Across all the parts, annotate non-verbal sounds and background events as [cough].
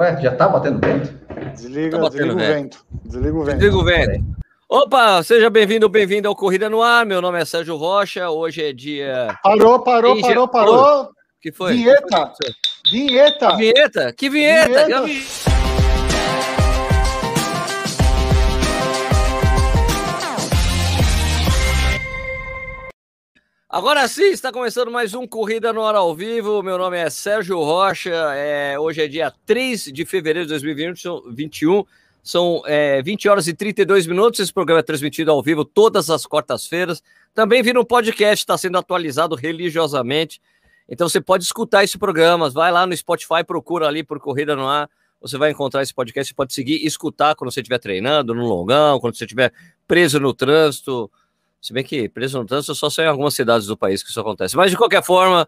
Ué, já tá batendo vento? Desliga, Tá batendo desliga o vento. vento. Desliga o vento. Desliga o vento. Opa, seja bem-vindo, bem-vindo ao Corrida no Ar. Meu nome é Sérgio Rocha. Hoje é dia. Parou, parou, parou, parou. que foi? Vinheta. Vinheta. Que vinheta? Que vinheta? Vinheta. Que- Agora sim, está começando mais um Corrida no Ar ao Vivo. Meu nome é Sérgio Rocha. É, hoje é dia 3 de fevereiro de 2021. São é, 20 horas e 32 minutos. Esse programa é transmitido ao vivo todas as quartas-feiras. Também vira um podcast, está sendo atualizado religiosamente. Então você pode escutar esse programa. Vai lá no Spotify, procura ali por Corrida no Ar. Você vai encontrar esse podcast. Você pode seguir e escutar quando você estiver treinando, no longão, quando você estiver preso no trânsito. Se bem que preso no trânsito só são em algumas cidades do país que isso acontece. Mas de qualquer forma,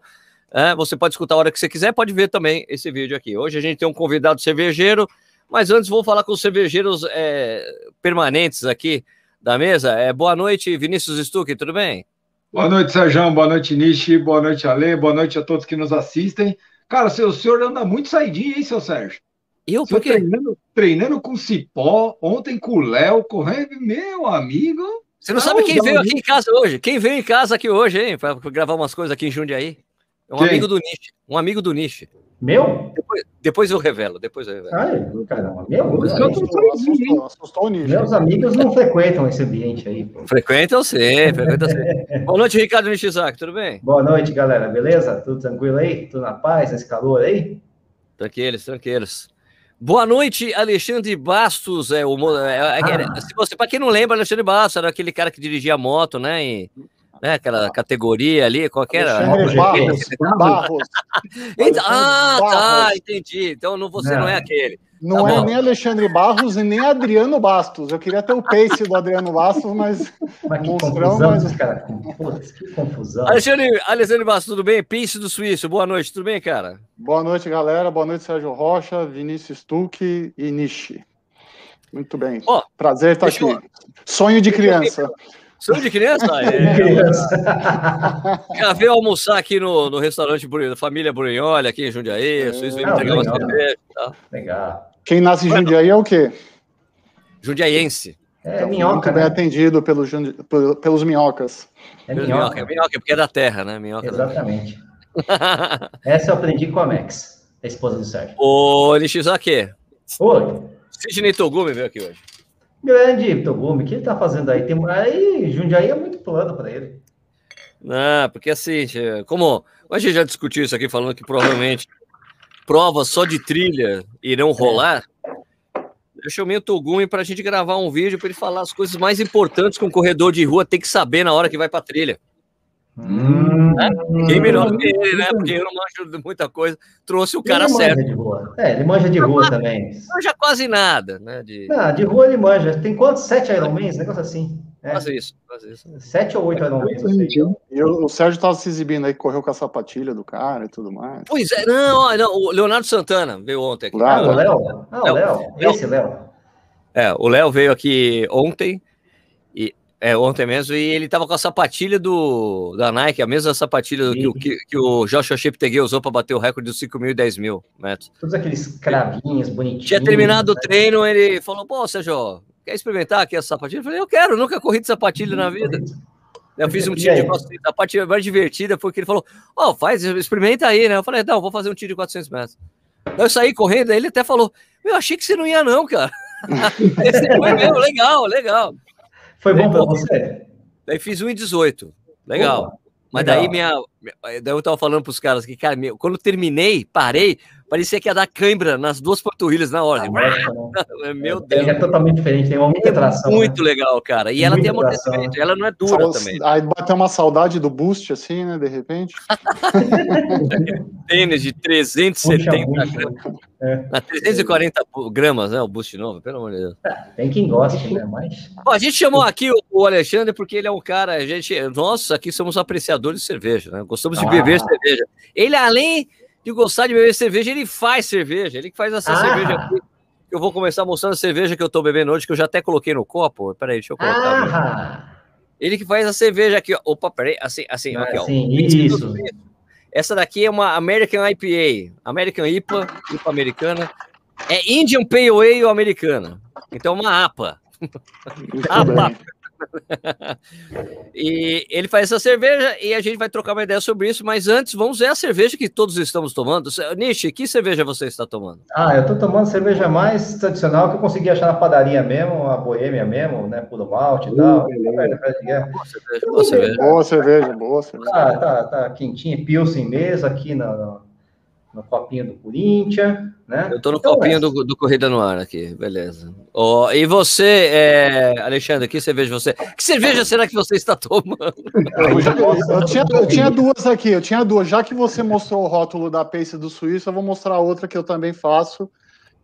é, você pode escutar a hora que você quiser, pode ver também esse vídeo aqui. Hoje a gente tem um convidado cervejeiro, mas antes vou falar com os cervejeiros é, permanentes aqui da mesa. É, boa noite, Vinícius Stuck, tudo bem? Boa noite, Sérgio. Boa noite, Nishi. Boa noite, Ale. Boa noite a todos que nos assistem. Cara, seu, senhor anda muito saidinho, hein, seu Sérgio? Eu, O senhor por quê? treinando, treinando com cipó, ontem com o Léo, correndo, meu amigo. Você não Não, sabe quem não, veio não. aqui em casa hoje? Quem veio em casa aqui hoje, hein? Pra gravar umas coisas aqui em Jundiaí. É um Quem? amigo do Niche. Um amigo do Niche. Meu? Depois, depois eu revelo, depois eu revelo. Ai, caramba. Meu, meus, tô Assustou, assustou, assustou o Nicho. meus amigos não frequentam esse ambiente aí. pô. Frequenta eu sei, frequenta eu sei. [laughs] Boa noite, Ricardo Nishizaki, tudo bem? Boa noite, galera. Beleza? Tudo tranquilo aí? Tudo na paz, nesse calor aí? Tranquilos, tranquilos. Boa noite, Alexandre Bastos. É, o, mo- é, é, Ah. se você, para quem não lembra, Alexandre Bastos era aquele cara que dirigia moto, né? E, né aquela categoria ali, qualquer. Alexandre Barros. Barros. Eita, ah, tá, entendi. Então não, você Não. é aquele. Não Tá é bom. nem Alexandre Barros e nem Adriano Bastos. Eu queria ter o pace do Adriano Bastos, mas Mas que Monstrão, confusão mas- esse cara. Putz, que confusão. Alexandre, Alexandre Bastos, tudo bem? Pince do Suíço, boa noite, tudo bem, cara? boa noite, galera. Boa noite, Sérgio Rocha, Vinícius Stuck e Nishi. Muito bem. Ó, Prazer estar deixa eu- aqui. Sonho de criança. Sonho de criança? [laughs] É, já veio almoçar aqui no, no restaurante da família Brunholi, aqui em Jundiaí. Vocês veio Ah, entregar uma cerveja tal. Legal. Quem nasce em Jundiaí é o quê? Jundiaiense. É Então, minhoca, muito bem né? atendido pelos, jundi- pelos minhocas. É Minhoca. minhoca. minhoca, porque é da terra, né? Minhoca. Exatamente. [laughs] Essa eu aprendi com a Max, a esposa do Sérgio. Ô, Nishizaki, Oi, Sidney Togumi veio aqui hoje. grande Togumi, o que ele tá fazendo aí? Tem... Aí, Jundiaí é muito plano para ele. Não, porque assim, como a gente já discutiu isso aqui, falando que provavelmente provas só de trilha irão rolar, eu chamei o Togumi para a gente gravar um vídeo para ele falar as coisas mais importantes que um corredor de rua tem que saber na hora que vai para trilha. Hum, Ninguém melhor que ele, né? Porque eu não manjo de muita coisa. Trouxe o cara ele certo. Manja de rua. É, ele manja de rua também. Manja quase nada, né? De... Não, de rua ele manja. Tem quantos? Sete Ironmans? Negócio assim. É, Faz isso, faz isso. sete ou oito não sei. E o, o Sérgio estava se exibindo aí, correu com a sapatilha do cara e tudo mais. Pois é, não, ó, não, o Leonardo Santana veio ontem aqui. Ah, o Léo? Ah, o Léo. Esse Léo. É, o Léo veio aqui ontem, e, é, ontem mesmo, e ele tava com a sapatilha do, da Nike, a mesma sapatilha que, o- que, que o Joshua Cheptegei usou para bater o recorde dos 5 mil e 10 mil metros. Todos aqueles cravinhos bonitinhos. Tinha terminado o né? treino, ele falou, pô, Sérgio, quer experimentar aqui essa sapatilha? Eu falei, eu quero, nunca corri de sapatilha na vida. Eu fiz um tiro de aí? 400, a parte mais divertida foi que ele falou, ó, faz, experimenta aí, né? Eu falei, não, vou fazer um tiro de 400 metros. Eu saí correndo, aí ele até falou, meu, achei que você não ia não, cara. [laughs] Esse foi meu, legal, legal. Foi bom pra Pô, você? Daí fiz 1,18. Legal. Pô, Mas legal. daí minha. Daí eu tava falando pros caras que, cara, meu, quando eu terminei, parei, parecia que ia dar cãibra nas duas panturrilhas na ordem. Ah, [laughs] né? Meu Ele Deus. é totalmente diferente, tem uma muita tração. né? Muito legal, cara. E ela tem tração. amortecimento, ela não é dura Só- também. Aí bateu uma saudade do boost, assim, né? De repente. [laughs] Tênis de Puxa 370 muito, gramas. né? É. Na 340 gramas, né? O boost novo, pelo amor de Deus. Tem quem goste, né? Mas. Bom, a gente chamou aqui o- o Alexandre porque ele é um cara, a gente, nós aqui somos apreciadores de cerveja, né? Gostamos de Ah. beber cerveja. Ele, além de gostar de beber cerveja, ele faz cerveja. Ele que faz essa Ah. cerveja aqui. Eu vou começar mostrando a cerveja que eu tô bebendo hoje, que eu já até coloquei no copo. Peraí, deixa eu colocar. Ah! Ele que faz a cerveja aqui, ó. Opa, peraí, assim, assim, aqui, ó. Assim, isso. Essa daqui é uma American IPA, American IPA, IPA americana. É Indian Pale Ale americana. Então, uma APA. APA. [laughs] e ele faz essa cerveja e a gente vai trocar uma ideia sobre isso, mas antes vamos ver a cerveja que todos estamos tomando. Nishi, que cerveja você está tomando? Ah, eu estou tomando cerveja mais tradicional que eu consegui achar na padaria mesmo, a boêmia mesmo, né, puro malte e tal. Boa cerveja, boa cerveja. Boa cerveja, boa cerveja. Tá, tá, tá quentinha, pilsen mesmo aqui na, no copinho do Corinthians, né? Eu tô no então, copinho é. do, do, Corrida no Ar aqui, beleza. Oh, e você, é... Alexandre, que cerveja você. Que cerveja será que você está tomando? Eu, já, eu, tinha, eu tinha duas aqui, eu tinha duas. Já que você mostrou o rótulo da Pace do Suíço, eu vou mostrar outra que eu também faço,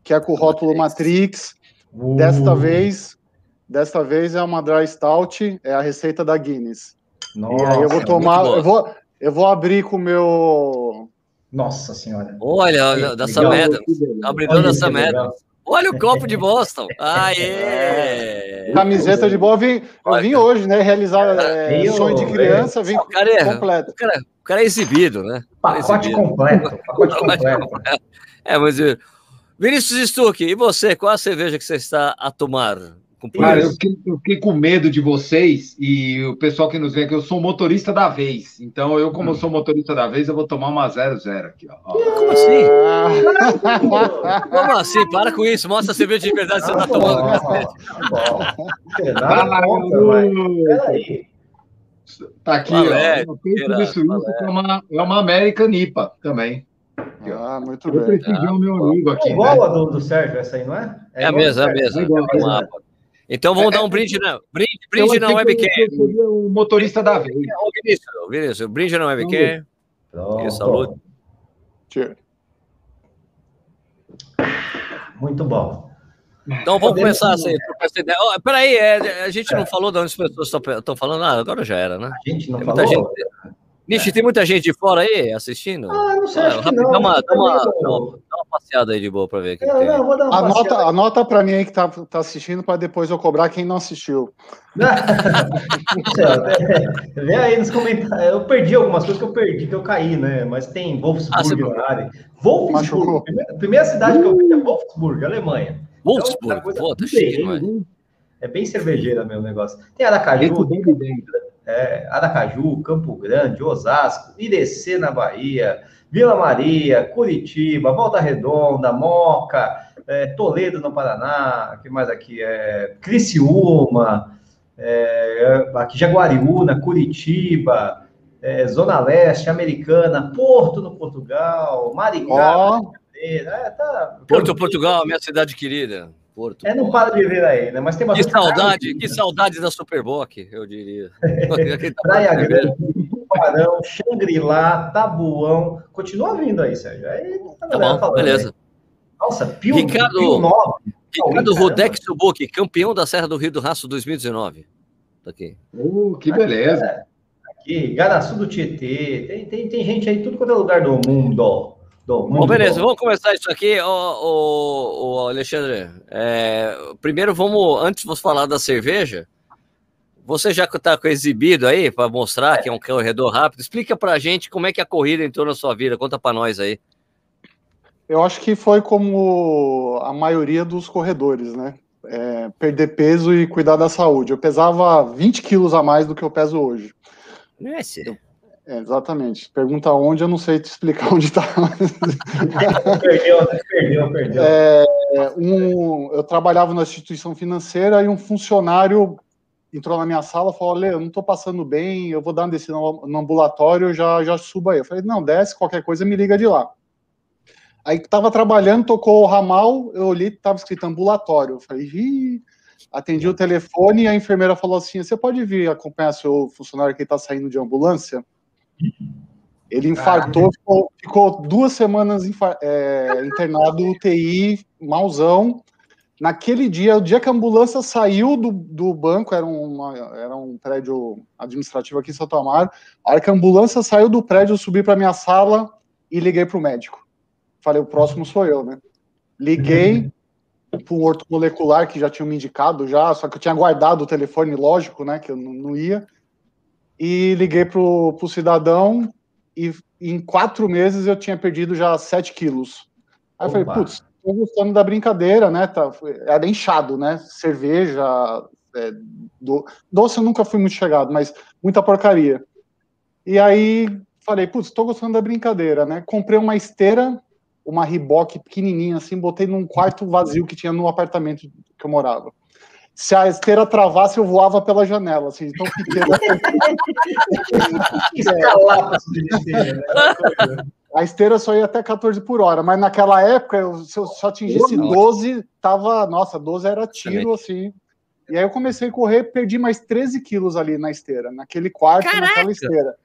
que é com o rótulo Matrix. Uh. Desta vez, desta vez é uma dry stout, é a receita da Guinness. Nossa, e aí eu vou tomar, eu vou, eu vou abrir com o meu nossa senhora. Olha, dessa merda. Abridor dessa merda. Olha o copo de Boston. Aê! Camiseta de boa. Eu vim, eu vim hoje, né? Realizar é, sonho de criança, vim o cara é, completo. O cara, o cara é exibido, né? Pacote completo. [laughs] Pacote completo. É, mas Vinícius Stuck, e você? Qual a cerveja que você está a tomar? Cara, eu fiquei, eu fiquei, com medo de vocês e o pessoal que nos vê aqui, eu sou motorista da vez. Então, eu, como hum. sou motorista da vez, eu vou tomar uma 00 aqui, ó. Como assim? como assim? Para com isso, mostra a cerveja de verdade que você tá tomando. Peraí. Tá aqui, Valé, ó. É uma, é uma American IPA também. Ah, muito eu bem. Eu ah, o meu amigo aqui. É igual né? a do, do Sérgio, essa aí, não é? É, é a mesma, é a mesma. É igual, é igual. Então vamos é, dar um brinde na, brinde, brinde na webcam. o motorista da vez. Ô, Vinícius, Vinícius, brinde na webcam. Pronto. Saúde. Cheers. Muito bom. Então vamos começar ideia. Oh, peraí, é, a gente não falou de onde as pessoas estão falando. Ah, agora já era, né? A gente não falou. Gente... Nishi, tem muita gente de fora aí assistindo? Ah, não sei, ah. Dá uma, dá, uma, dá, uma, dá uma passeada aí de boa para ver. Que não, tem. Não, vou dar uma anota, anota para mim aí que tá, tá assistindo para depois eu cobrar quem não assistiu. [laughs] Vê aí nos comentários. Eu perdi algumas coisas que eu perdi, que eu caí, né? Mas tem Wolfsburg ah, na área. Wolfsburg, primeira, primeira cidade que eu vi é Wolfsburg, Alemanha. Wolfsburg, então, pô, tá cheio, É bem cervejeira meu negócio. Tem Aracaju, tem é, Aracaju, Campo Grande, Osasco, Irecê na Bahia, Vila Maria, Curitiba, Volta Redonda, Moca, é, Toledo no Paraná, que mais aqui é Criciúma, é, aqui Jaguariúna, Curitiba, é, Zona Leste, Americana, Porto no Portugal, Maricá, oh. é, tá, Porto, Portugal, minha cidade querida. Porto. É, não para de viver aí, né? Mas tem Que saudade, que saudade da Superboc, eu diria. [laughs] Praia Grande, Tubarão, Xangri-Lá, Tabuão. Continua vindo aí, Sérgio. Aí, tá, tá bom, falando, beleza. Né? Nossa, Pio, Ricardo, Pio 9. Ricardo Rodex Subuki, campeão da Serra do Rio do Raço 2019. Tá aqui. Uh, que beleza. Aqui, Garaçu do Tietê. Tem, tem, tem gente aí, tudo quanto é lugar do mundo. Bom, beleza, vamos começar isso aqui, o, Alexandre. É, primeiro, vamos, antes de você falar da cerveja, você já está com exibido aí para mostrar que é um corredor rápido. Explica para a gente como é que a corrida entrou na sua vida. Conta para nós aí. Eu acho que foi como a maioria dos corredores, né? É, perder peso e cuidar da saúde. Eu pesava 20 quilos a mais do que eu peso hoje. Esse. Eu é, exatamente. Pergunta onde, eu não sei te explicar [laughs] onde está. perdeu, perdeu, perdeu. É, um, eu trabalhava na instituição financeira e um funcionário entrou na minha sala e falou: Olha, eu não estou passando bem, eu vou dar uma descida no, ambulatório, já, já subo aí. Eu falei: Não, desce, qualquer coisa me liga de lá. Aí estava trabalhando, tocou o ramal, eu olhei, estava escrito ambulatório. Eu falei: Ih. Atendi o telefone e a enfermeira falou assim: Você pode vir acompanhar seu funcionário que está saindo de ambulância? Ele infartou, ficou, ficou, duas semanas é, internado UTI, malzão. Naquele dia, o dia que a ambulância saiu do, do banco, era, uma, era um prédio administrativo aqui em Santo Amaro, a hora que a ambulância saiu do prédio, eu subi para minha sala e liguei para o médico. Falei, o próximo sou eu, né? Liguei para um ortomolecular que já tinha me indicado já, só que eu tinha guardado o telefone, lógico, né, que eu não, não ia e liguei pro, pro cidadão e em quatro meses eu tinha perdido já 7 quilos. Aí eu falei, putz, tô gostando da brincadeira, né? Tá, era inchado, né? Cerveja, é, do, doce eu nunca fui muito chegado, mas muita porcaria. E aí falei, putz, tô gostando da brincadeira, né? Comprei uma esteira, uma Reebok pequenininha assim, botei num quarto vazio que tinha no apartamento que eu morava. Se a esteira travasse, eu voava pela janela, assim, tão pequena. [laughs] A esteira só ia até 14 por hora, mas naquela época, eu, se eu só atingisse 12, tava, nossa, 12 era tiro, assim. E aí eu comecei a correr, perdi mais 13 quilos ali na esteira, naquele quarto, Caraca. naquela esteira.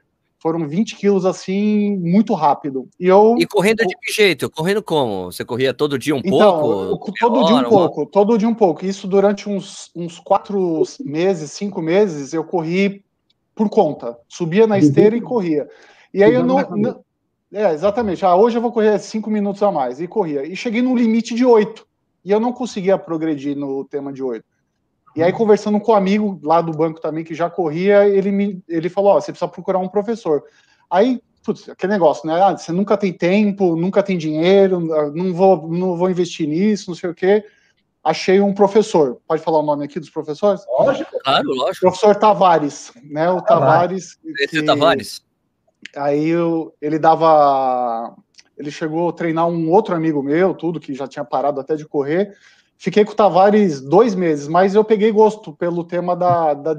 Foram 20 quilos assim, muito rápido. E, eu, e correndo de que jeito? Correndo como? Você corria todo dia um então, pouco? todo hora, dia um pouco, uma... todo dia um pouco. Isso durante uns, uns quatro meses, cinco meses, eu corri por conta. Subia na esteira e corria. E aí eu não, não é, exatamente. Ah, hoje eu vou correr cinco minutos a mais. E corria. E cheguei no limite de oito. E eu não conseguia progredir no tema de oito. E aí, conversando com um amigo lá do banco também, que já corria, ele, me, ele falou: Ó, você precisa procurar um professor. Aí, putz, aquele negócio, né? Ah, você nunca tem tempo, nunca tem dinheiro, não vou, não vou investir nisso, não sei o quê. Achei um professor. Pode falar o nome aqui dos professores? Lógico, claro, lógico. Professor Tavares, né? O Tavares. Esse é que... Tavares. Aí eu, ele dava. Ele chegou a treinar um outro amigo meu, tudo, que já tinha parado até de correr. Fiquei com o Tavares dois meses, mas eu peguei gosto pelo tema da, da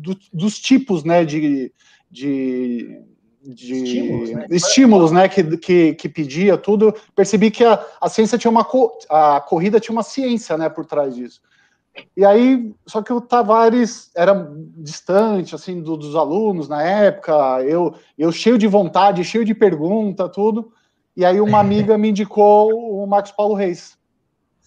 do, dos tipos né, de, de, de estímulos, né? estímulos né, que, que, que, pedia tudo. Percebi que a, a ciência tinha uma a corrida tinha uma ciência né, por trás disso. E aí, só que o Tavares era distante, assim, do, dos alunos na época, eu, eu cheio de vontade, cheio de pergunta, tudo. E aí uma [laughs] amiga me indicou o Marcos Paulo Reis.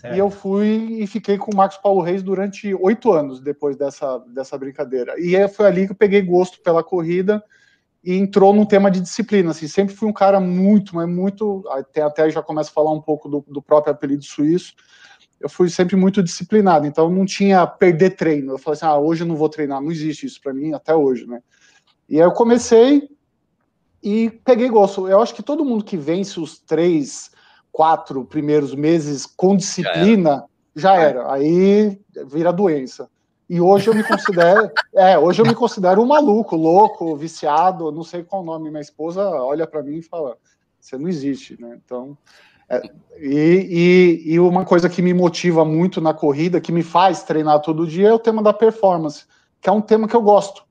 Certo. E eu fui e fiquei com o Marcos Paulo Reis durante oito anos depois dessa, dessa brincadeira. E foi ali que eu peguei gosto pela corrida e entrou num tema de disciplina. Assim, sempre fui um cara muito, mas muito. Até, até já começo a falar um pouco do, do próprio apelido suíço eu fui sempre muito disciplinado, então não tinha perder treino. Eu falei assim, ah, hoje eu não vou treinar, não existe isso para mim até hoje, né? E aí eu comecei e peguei gosto. Eu acho que todo mundo que vence os três, quatro primeiros meses com disciplina já era. Já era. Aí vira doença. E hoje eu me considero, [laughs] é, hoje eu me considero um maluco, louco, viciado, não sei qual nome. Minha esposa olha para mim e fala: "Você não existe", né? Então, é, e, e, e, uma coisa que me motiva muito na corrida, que me faz treinar todo dia, é o tema da performance, que é um tema que eu gosto.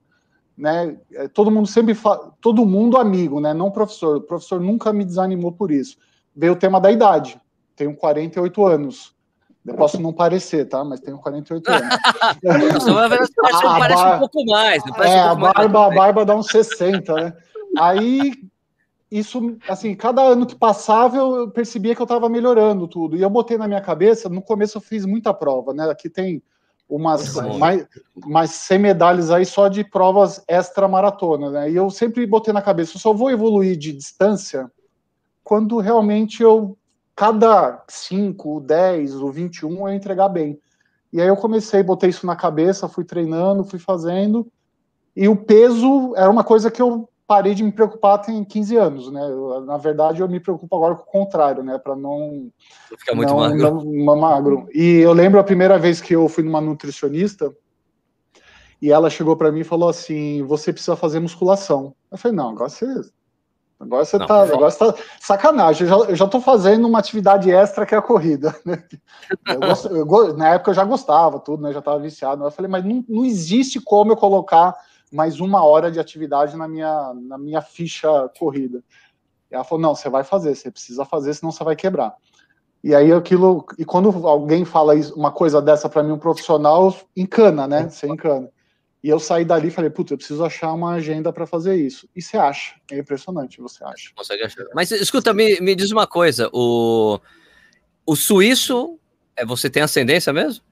Né? É, todo mundo sempre fala, todo mundo amigo, né? Não professor. O professor nunca me desanimou por isso. Veio o tema da idade. Tenho 48 anos. Eu posso não parecer, tá? Mas tenho 48 anos. [laughs] parece, parece um pouco mais. É, um pouco a, barba, mais. a barba dá uns 60, né? Aí isso, assim, cada ano que passava eu percebia que eu estava melhorando tudo. E eu botei na minha cabeça, no começo eu fiz muita prova, né? Aqui tem umas mais, mais 100 medalhas aí só de provas extra maratona, né? E eu sempre botei na cabeça, eu só vou evoluir de distância quando realmente eu cada 5, 10 ou 21 eu entregar bem. E aí eu comecei, botei isso na cabeça, fui treinando, fui fazendo. E o peso era uma coisa que eu parei de me preocupar tem 15 anos, né? Eu, na verdade, eu me preocupo agora com o contrário, né? Para não ficar muito não, magro. Não, magro. E eu lembro a primeira vez que eu fui numa nutricionista e ela chegou para mim e falou assim: "Você precisa fazer musculação". Eu falei: "Não, agora você Agora você não, tá, agora você tá sacanagem. Eu já, eu já tô fazendo uma atividade extra que é a corrida. [laughs] Né? Eu gosto, eu, na época eu já gostava, tudo, né? Já estava viciado. Eu falei, mas não, não existe como eu colocar mais uma hora de atividade na minha, na minha ficha corrida. E ela falou: não, você vai fazer, você precisa fazer, senão você vai quebrar. E aí aquilo, e quando alguém fala uma coisa dessa para mim, um profissional, encana, né? Você encana. E eu saí dali e falei, puta, eu preciso achar uma agenda para fazer isso. E você acha. É impressionante, você acha. Consegue achar. Mas escuta, me, me diz uma coisa: o, o suíço, é, você tem ascendência mesmo?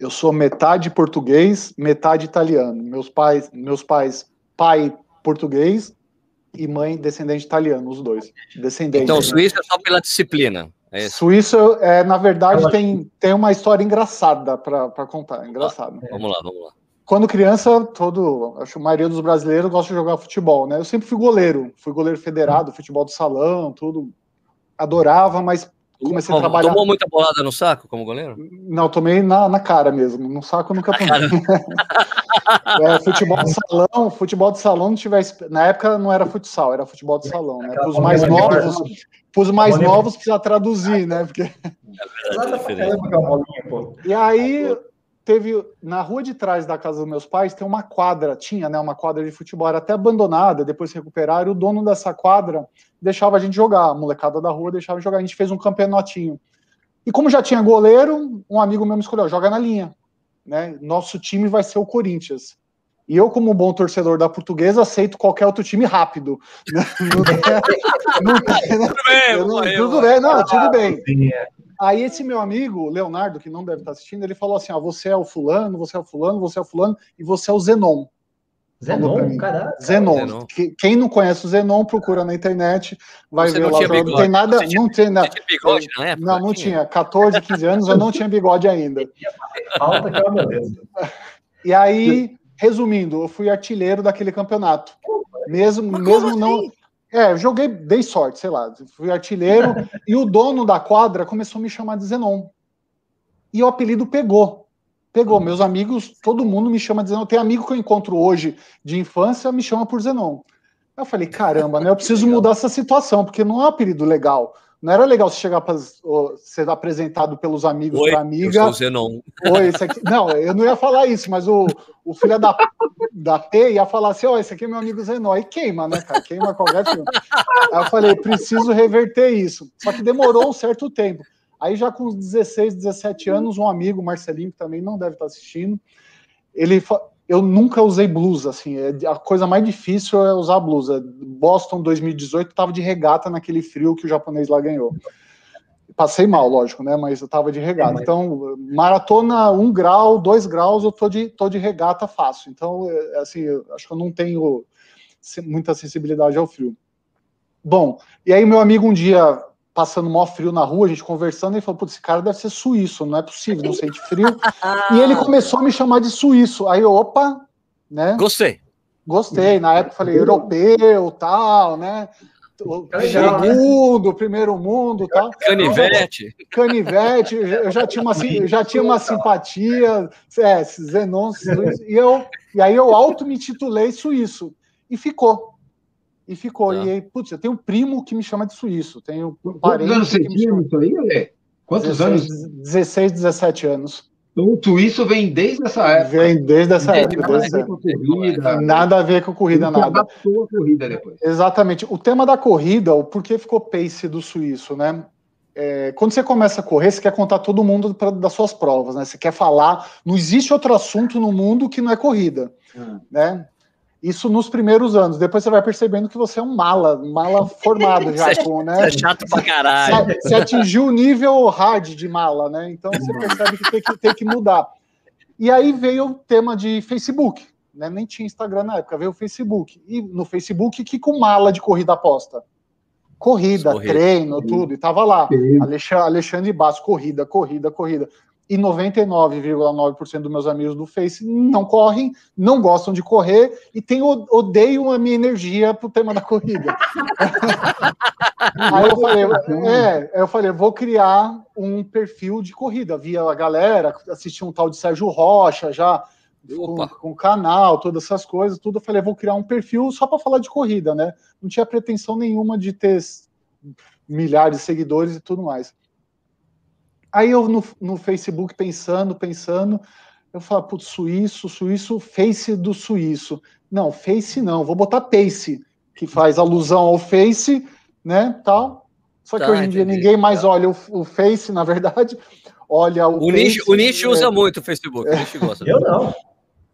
Eu sou metade português, metade italiano. Meus pais, meus pais, pai português e mãe descendente italiano, os dois. Descendente. Então, suíço é só pela disciplina. É Suíço, é, na verdade, tem, tem uma história engraçada para contar. Engraçada. Ah, vamos lá, vamos lá. Quando criança, todo, acho que a maioria dos brasileiros gosta de jogar futebol, né? Eu sempre fui goleiro, fui goleiro federado, futebol do salão, tudo. Adorava, mas comecei a trabalhar. Tomou muita bolada no saco como goleiro? Não, tomei na, na cara mesmo. No saco eu nunca tomei. [laughs] é, futebol de salão, futebol de salão não tivesse. Na época não era futsal, era futebol de salão, né? Para os mais novos, para os mais novos precisa traduzir, né? Porque... É e aí teve na rua de trás da casa dos meus pais tem uma quadra, tinha, né, uma quadra de futebol, era até abandonada, depois recuperaram, e o dono dessa quadra deixava a gente jogar, a molecada da rua deixava jogar, a gente fez um campeonatinho. E como já tinha goleiro, um amigo meu me escolheu, joga na linha, né? Nosso time vai ser o Corinthians. E eu, como bom torcedor da portuguesa, aceito qualquer outro time rápido. [laughs] tudo bem, não, tudo bem. Aí esse meu amigo, Leonardo, que não deve estar assistindo, ele falou assim: ó, você é o fulano, você é o fulano, você é o fulano, e você é o Zenon. Zenon, caralho. Zenon. Zenon. Quem não conhece o Zenon, procura na internet, vai você ver lá. Bigode, não tem nada. Não tinha, tem nada. Bigode na época? Não, não tinha. tinha. 14, 15 anos, eu não tinha bigode ainda. [laughs] Falta que meu Deus. E aí, resumindo, eu fui artilheiro daquele campeonato. Mesmo, mesmo assim? não. É, joguei, dei sorte, sei lá, fui artilheiro, [laughs] e o dono da quadra começou a me chamar de Zenon. E o apelido pegou. Pegou. Meus amigos, todo mundo me chama de Zenon. Tem amigo que eu encontro hoje de infância, me chama por Zenon. Eu falei, caramba, né? Eu preciso mudar essa situação, porque não é um apelido legal. Não era legal você chegar para ser apresentado pelos amigos para amiga. Eu Zenon. Oi, esse aqui. Não, eu não ia falar isso, mas o, o filho da, da T ia falar assim: ó, oh, esse aqui é meu amigo Zenon. Queima, né, cara? Queima qualquer filme. Aí eu falei: preciso reverter isso. Só que demorou um certo tempo. Aí já com 16, 17 anos, um amigo, Marcelinho, que também não deve estar assistindo, ele eu nunca usei blusa, assim, é, a coisa mais difícil é usar blusa. Boston 2018 estava de regata naquele frio que o japonês lá ganhou. Passei mal, lógico, né? Mas eu tava de regata. Então, maratona um grau, dois graus, eu tô de, tô de regata fácil. Então, é, assim, acho que eu não tenho muita sensibilidade ao frio. Bom, e aí meu amigo um dia passando mó frio na rua, a gente conversando, ele falou, putz, esse cara deve ser suíço, não é possível, não sente frio. [laughs] e ele começou a me chamar de suíço. Aí eu, opa, né? Gostei. Gostei, na época falei europeu, tal, né? Segundo, primeiro mundo, tal. Canivete. Canivete, eu já tinha uma, já tinha uma simpatia, é, Zenon, e, eu, e aí eu auto me titulei suíço. E ficou. E ficou. Tá. E aí, putz, eu tenho um primo que me chama de suíço. Tenho um Quantos anos você tinha isso aí, Ale? Quantos 16, anos? 16, 17 anos. Então, o suíço vem desde essa época. Vem desde essa época. Nada, desde... a ver com corrida, nada a ver com corrida, nada. a corrida depois. Exatamente. O tema da corrida, o porquê ficou pace do suíço, né? É, quando você começa a correr, você quer contar todo mundo pra, das suas provas, né? Você quer falar. Não existe outro assunto no mundo que não é corrida, hum. né? Isso nos primeiros anos. Depois você vai percebendo que você é um mala, mala formado [laughs] já com, né? É chato pra caralho. Você, você atingiu o nível hard de mala, né? Então você percebe que tem que, tem que mudar. E aí veio o tema de Facebook, né? Nem tinha Instagram na época, veio o Facebook. E no Facebook, que com mala de corrida aposta? Corrida, treino, tudo. E tava lá. Alexandre, Alexandre Basso, corrida, corrida, corrida e 99,9% dos meus amigos do Face não correm, não gostam de correr e tem, odeiam a minha energia pro tema da corrida. [laughs] Aí eu falei, é, eu falei, vou criar um perfil de corrida. Via a galera, assistia um tal de Sérgio Rocha já com, com o canal, todas essas coisas, tudo. Eu falei, vou criar um perfil só para falar de corrida, né? Não tinha pretensão nenhuma de ter milhares de seguidores e tudo mais. Aí eu no, no Facebook pensando, pensando, eu falo, putz, suíço, suíço, face do suíço. Não, face não, vou botar pace, que faz alusão ao face, né, tal. Só que tá, hoje em dia ninguém mais tá. olha o, o, face, na verdade, [laughs] olha o O nicho, o nicho usa é, muito o Facebook, é, o gosta. [laughs] Eu não.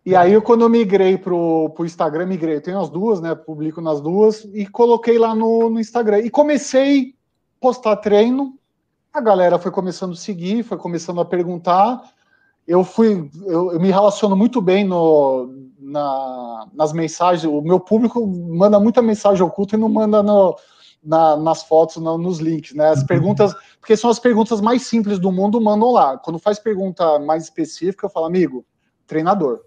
E aí, quando eu migrei pro, pro Instagram, migrei, eu tenho as duas, né, publico nas duas, e coloquei lá no, no Instagram. E comecei a postar treino, a galera foi começando a seguir, foi começando a perguntar. Eu fui, eu, eu me relaciono muito bem no, na, nas mensagens. O meu público manda muita mensagem oculta e não manda no, na, nas fotos, no, nos links, né? As perguntas, porque são as perguntas mais simples do mundo, mandam lá. Quando faz pergunta mais específica, eu falo, amigo, treinador,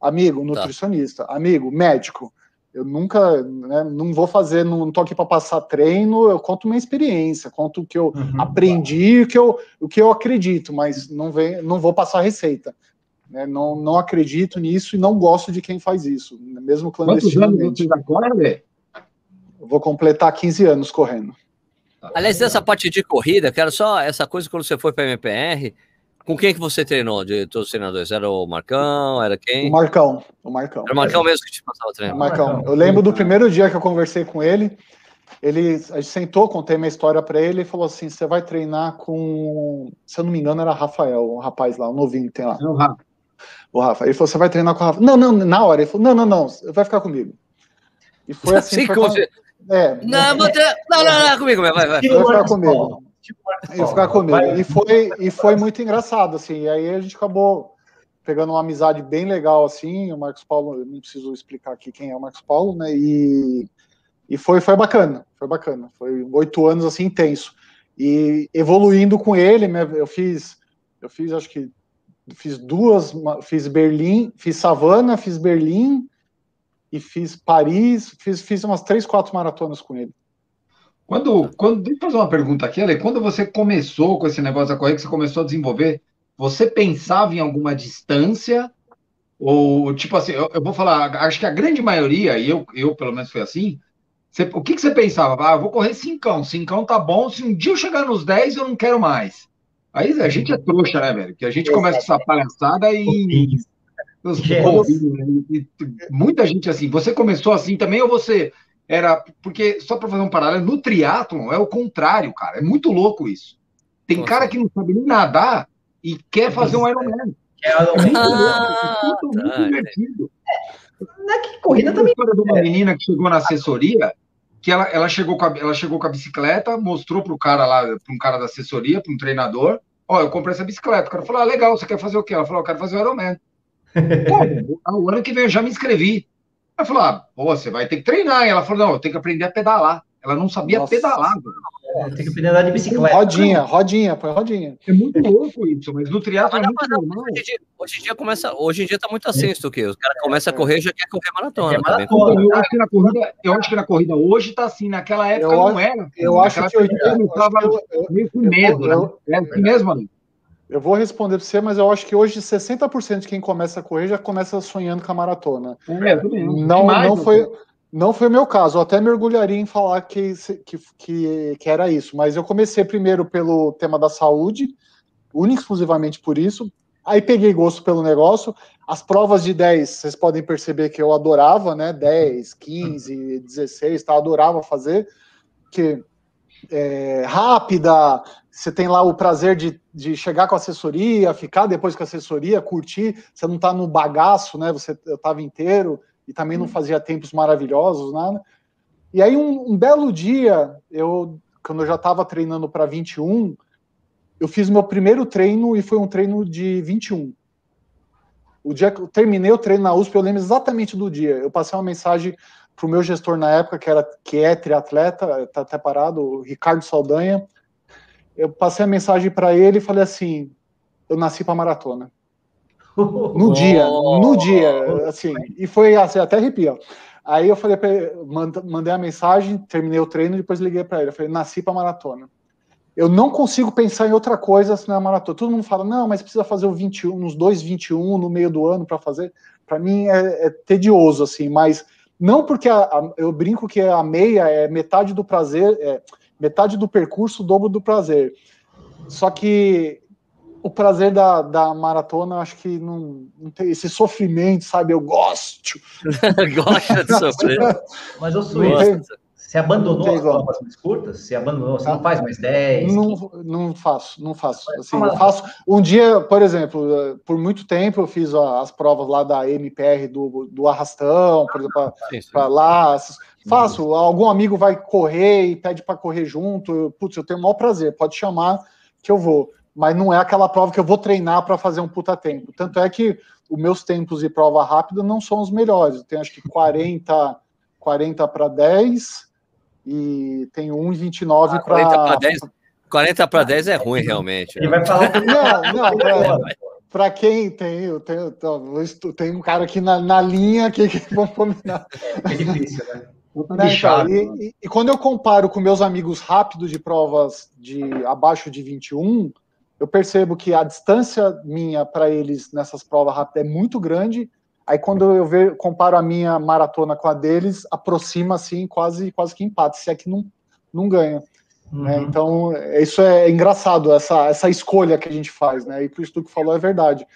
amigo, tá. nutricionista, tá. amigo, médico. Eu nunca, né, não vou fazer, não estou aqui para passar treino, eu conto minha experiência, conto o que eu uhum, aprendi, o que eu, o que eu acredito, mas não, vem, não vou passar receita. Né? Não, não acredito nisso e não gosto de quem faz isso, mesmo clandestinamente. Quantos anos você Vou completar 15 anos correndo. Aliás, essa parte de corrida, quero só essa coisa quando você foi para a MPR, com quem que você treinou de todos os treinadores? Era o Marcão? Era quem? O Marcão. O Marcão. Era o Marcão mesmo que te passava o treino. O Marcão. Eu lembro do primeiro dia que eu conversei com ele. Ele a gente sentou, contei minha história para ele e falou assim: você vai treinar com. Se eu não me engano, era Rafael, o rapaz lá, o novinho que tem lá. O Rafa. O Rafa. Ele falou: você vai treinar com o Rafa. Não, não, na hora. Ele falou: não, não, não, vai ficar comigo. E foi [laughs] assim. Sim, foi com... É. Não, não, não, não, não, comigo, vai, vai. Vai ficar comigo. E ficar comigo. E foi, e foi muito engraçado, assim. E aí a gente acabou pegando uma amizade bem legal, assim. O Marcos Paulo, eu não preciso explicar aqui quem é o Marcos Paulo, né? E, e foi, foi bacana, foi bacana. Foi oito anos, assim, intenso. E evoluindo com ele, né, eu fiz, eu fiz, acho que, fiz duas, fiz Berlim, fiz Savana, fiz Berlim e fiz Paris, fiz, fiz umas três, quatro maratonas com ele. Quando, quando, deixa eu fazer uma pergunta aqui, Ale. Quando você começou com esse negócio da corrida, que você começou a desenvolver, você pensava em alguma distância? Ou, tipo assim, eu, eu vou falar, acho que a grande maioria, e eu, eu pelo menos foi assim, você, o que, que você pensava? Ah, eu vou correr cincão, cincão tá bom, se um dia eu chegar nos 10, eu não quero mais. Aí a gente é trouxa, né, velho? Que a gente começa com essa palhaçada e... Muita gente assim. Você começou assim também ou você era porque só para fazer um paralelo, no triatlon é o contrário, cara. É muito louco isso. Tem Nossa. cara que não sabe nem nadar e quer fazer um Ironman. É muito ah, louco, muito tá, divertido. É, que corrida também. história de uma é. menina que chegou na assessoria, que ela, ela, chegou com a, ela chegou com a bicicleta, mostrou pro cara lá, para um cara da assessoria, para um treinador, ó, oh, eu comprei essa bicicleta. O cara falou, ah, legal, você quer fazer o quê? Ela falou, eu quero fazer o Ironman. [laughs] Pô, o ano que vem eu já me inscrevi. Ela falou: ah, pô, você vai ter que treinar. E ela falou: não, eu tenho que aprender a pedalar. Ela não sabia Nossa. pedalar. É, tem que aprender a andar de bicicleta. Rodinha, rodinha, foi rodinha. É muito louco isso, mas no triatlo é muito normal. Hoje em, dia, hoje em dia começa, hoje em dia tá muito assim, isso que os caras começam a correr e já quer correr maratona. É maratona. Eu, acho que na corrida, eu acho que na corrida hoje tá assim, naquela época eu não era. Eu acho que eu, eu, tava meio com medo, né? É assim mesmo, amigo. Eu vou responder para você, mas eu acho que hoje 60% de quem começa a correr já começa sonhando com a maratona. É, não, não foi, não foi o meu caso. Eu até mergulharia em falar que, que, que, que era isso, mas eu comecei primeiro pelo tema da saúde, único exclusivamente por isso. Aí peguei gosto pelo negócio. As provas de 10, vocês podem perceber que eu adorava, né? 10, 15, 16, tá? Adorava fazer. Que é, rápida, você tem lá o prazer de, de chegar com a assessoria, ficar depois com a assessoria, curtir, você não está no bagaço, né? Você estava inteiro e também não fazia tempos maravilhosos, nada. E aí, um, um belo dia, eu, quando eu já estava treinando para 21, eu fiz meu primeiro treino e foi um treino de 21. O dia que eu terminei o treino na USP, eu lembro exatamente do dia. Eu passei uma mensagem para o meu gestor na época, que, era, que é triatleta, está até parado, o Ricardo Saldanha. Eu passei a mensagem para ele e falei assim: eu nasci para maratona. No [laughs] dia, no dia, assim, e foi assim, até arrepio. Aí eu falei mandei a mensagem, terminei o treino, depois liguei para ele. Eu falei: nasci para maratona. Eu não consigo pensar em outra coisa se não é maratona. Todo mundo fala, não, mas precisa fazer o 21, uns dois 21 no meio do ano para fazer. Para mim é, é, tedioso, assim, mas não porque a, a, eu brinco que a meia é metade do prazer, é metade do percurso, o dobro do prazer. Só que o prazer da, da maratona, acho que não, não tem esse sofrimento, sabe? Eu gosto. [laughs] Gosta de sofrer. Mas eu sou você abandonou as provas mais curtas? Você abandonou? Você não faz mais 10? Não, não faço, não faço. Assim, eu faço. Um dia, por exemplo, por muito tempo eu fiz as provas lá da MPR do, do arrastão, por exemplo, para lá. Faço. Algum amigo vai correr e pede para correr junto. Putz, eu tenho o maior prazer, pode chamar que eu vou. Mas não é aquela prova que eu vou treinar para fazer um puta tempo. Tanto é que os meus tempos de prova rápida não são os melhores. Eu tenho acho que 40, 40 para 10 e tem 1,29 para. 40 para 10. 40 para 10 é ruim, realmente. Ele vai falar. Não, não, [laughs] é, para quem tem, eu tenho, tenho um cara aqui na, na linha que, que [laughs] vamos combinar. É difícil, né? Né, então, e, e, e, quando eu comparo com meus amigos rápidos de provas de abaixo de 21, eu percebo que a distância minha para eles nessas provas rápidas é muito grande. Aí quando eu ver, comparo a minha maratona com a deles, aproxima assim, quase quase que empate, se é que não, não ganha. Né? Uhum. Né? Então, isso é engraçado, essa, essa escolha que a gente faz, né? E por isso que falou é verdade.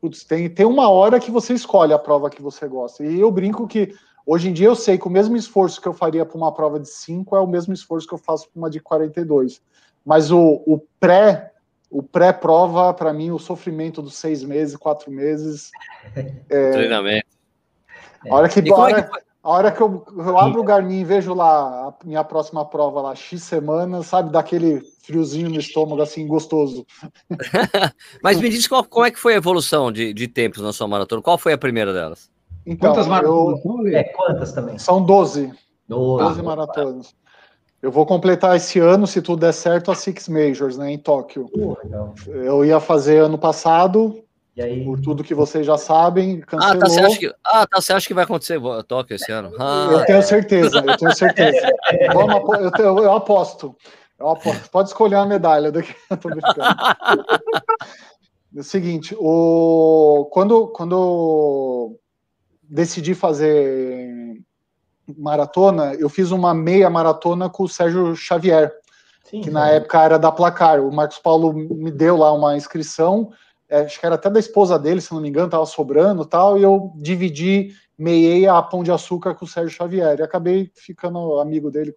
Putz, tem, tem uma hora que você escolhe a prova que você gosta. E eu brinco que hoje em dia eu sei que o mesmo esforço que eu faria para uma prova de 5 é o mesmo esforço que eu faço para uma de 42. Mas o, o pré o pré-prova, para mim, o sofrimento dos seis meses, quatro meses. [laughs] É, Treinamento. A hora que, a hora, é que a hora que eu, eu abro o Garmin e vejo lá a minha próxima prova lá, X semanas, sabe, daquele friozinho no estômago, assim, gostoso. [laughs] Mas me diz qual, como é que foi a evolução de, de tempos na sua maratona? Qual foi a primeira delas? Então, quantas maratonas? Eu... É, quantas também? São 12. 12, 12 maratonas. Eu vou completar esse ano, se tudo der certo, a Six Majors, né, em Tóquio. Eu ia fazer ano passado, Aí... Por tudo que vocês já sabem, cancelou. Ah, tá, você acha que, ah, tá, você acha que vai acontecer Tóquio esse ano? Ah, eu tenho certeza, eu tenho certeza. Vamos, eu, eu, aposto. Eu aposto. Pode escolher a medalha daqui. [laughs] Eu tô brincando. É o seguinte, o, quando, quando decidi fazer maratona, eu fiz uma meia maratona com o Sérgio Xavier, Sim, que na época era da Placar. O Marcos Paulo me deu lá uma inscrição é, acho que era até da esposa dele, se não me engano, estava sobrando tal, e eu dividi, meiei a pão de açúcar com o Sérgio Xavier, e acabei ficando amigo dele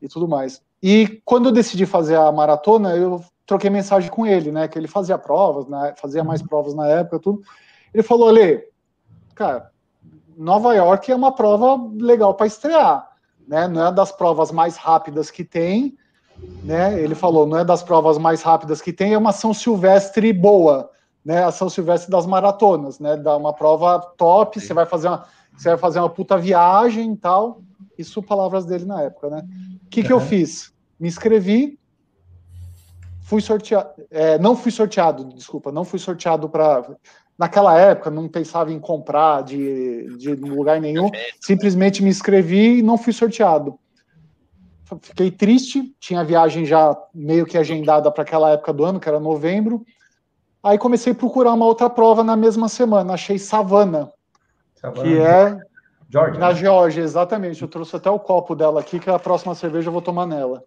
e tudo mais. E quando eu decidi fazer a maratona, eu troquei mensagem com ele, né, que ele fazia provas, né, fazia mais provas na época, tudo. Ele falou, Ale, cara, Nova York é uma prova legal para estrear, né, não é das provas mais rápidas que tem, né? Ele falou, não é das provas mais rápidas que tem, é uma São Silvestre boa, né? A São Silvestre das maratonas, né? Dá uma prova top, você vai fazer uma, você vai fazer uma puta viagem e tal. Isso palavras dele na época, né? O que, que eu fiz? Me inscrevi, fui sorteado, é, não fui sorteado, desculpa, não fui sorteado para naquela época não pensava em comprar de, de lugar nenhum, simplesmente me inscrevi e não fui sorteado fiquei triste, tinha a viagem já meio que agendada para aquela época do ano, que era novembro. Aí comecei a procurar uma outra prova na mesma semana, achei Savana, que é Georgia, na né? Geórgia, exatamente. Eu trouxe até o copo dela aqui, que a próxima cerveja eu vou tomar nela,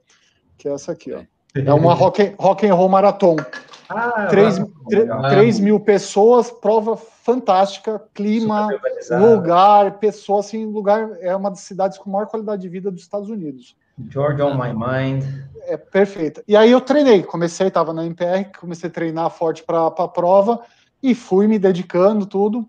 que é essa aqui, ó. É uma rock, rock and roll marathon. Ah, 3, 3 mil pessoas, prova fantástica, clima, lugar, pessoas, assim, lugar, é uma das cidades com maior qualidade de vida dos Estados Unidos. George on my mind. É perfeito. E aí eu treinei, comecei, estava na MPR, comecei a treinar forte para a prova e fui me dedicando tudo.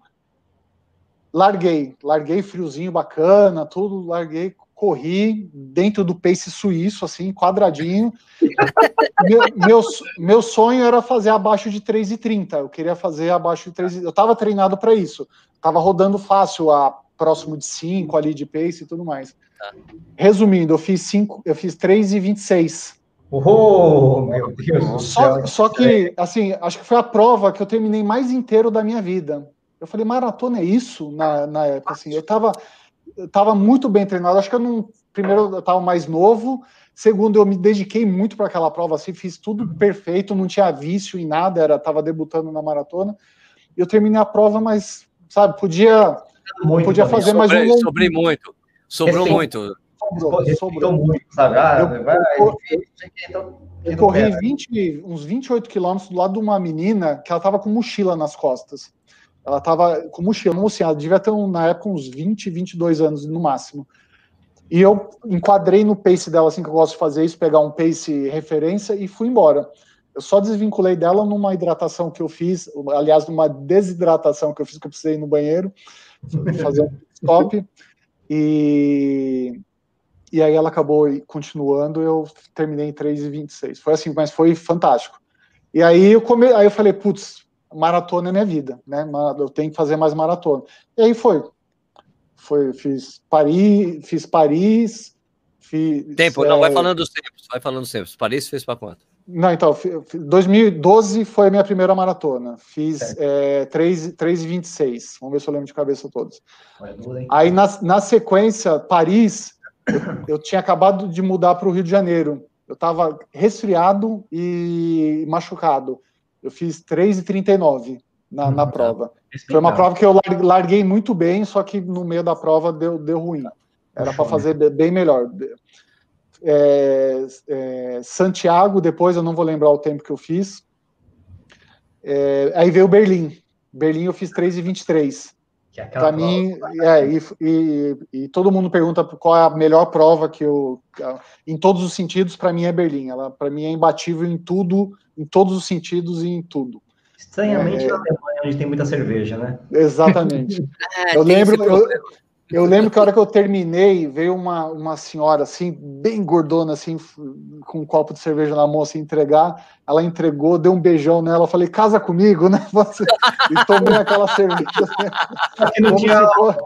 Larguei, larguei friozinho bacana, tudo, larguei, corri dentro do pace suíço, assim, quadradinho. [laughs] meu, meu, meu, sonho era fazer abaixo de 3,30. Eu queria fazer abaixo de 3. Eu estava treinado para isso. Estava rodando fácil a próximo de 5 ali de pace e tudo mais. Tá. Resumindo, eu fiz 5, eu fiz 3 e 26. Oh, meu Deus do só, céu. Só que, assim, acho que foi a prova que eu terminei mais inteiro da minha vida. Eu falei, maratona é isso na, na época, assim. Eu tava, eu tava muito bem treinado. Acho que eu não. Primeiro, eu tava mais novo. Segundo, eu me dediquei muito para aquela prova, assim, fiz tudo perfeito, não tinha vício em nada, era tava debutando na maratona. Eu terminei a prova, mas, sabe, podia, muito podia fazer mais um. Sobrei muito. Sobrou muito. Sobrou, sobrou. muito, sabe? Ah, eu, vai, eu, eu, eu corri 20, uns 28 quilômetros do lado de uma menina que ela tava com mochila nas costas. Ela tava com mochila, não assim, ela devia ter na época uns 20, 22 anos no máximo. E eu enquadrei no pace dela, assim, que eu gosto de fazer isso, pegar um pace referência e fui embora. Eu só desvinculei dela numa hidratação que eu fiz, aliás, numa desidratação que eu fiz, que eu precisei ir no banheiro, fazer um stop. E, e aí ela acabou continuando, eu terminei em 3,26. Foi assim, mas foi fantástico. E aí eu, come, aí eu falei, putz, maratona é minha vida, né? Eu tenho que fazer mais maratona. E aí foi. Foi, fiz Paris, fiz Paris, fiz. Tempo, é... não, vai falando dos tempos, vai falando dos tempos. Paris fez para quanto? Não, então, 2012 foi a minha primeira maratona. Fiz é, 3,26. Vamos ver se eu lembro de cabeça todos. Aí, na, na sequência, Paris, eu, eu tinha acabado de mudar para o Rio de Janeiro. Eu estava resfriado e machucado. Eu fiz 3,39 na, na prova. Foi uma prova que eu larguei muito bem, só que no meio da prova deu, deu ruim. Era para fazer bem melhor. É, é, Santiago, depois eu não vou lembrar o tempo que eu fiz. É, aí veio Berlim. Berlim eu fiz 3,23. É para mim, é, e, e, e, todo mundo pergunta qual é a melhor prova que eu. Em todos os sentidos, para mim é Berlim. Ela, para mim, é imbatível em tudo, em todos os sentidos e em tudo. Estranhamente, é, na Alemanha, onde tem muita cerveja, né? Exatamente. [laughs] É, eu lembro, eu, eu lembro que a hora que eu terminei, veio uma, uma senhora assim, bem gordona, assim, com um copo de cerveja na mão, assim, entregar. Ela entregou, deu um beijão nela. Eu falei, casa comigo, né? E tomei aquela cerveja. Como, tinha... se for,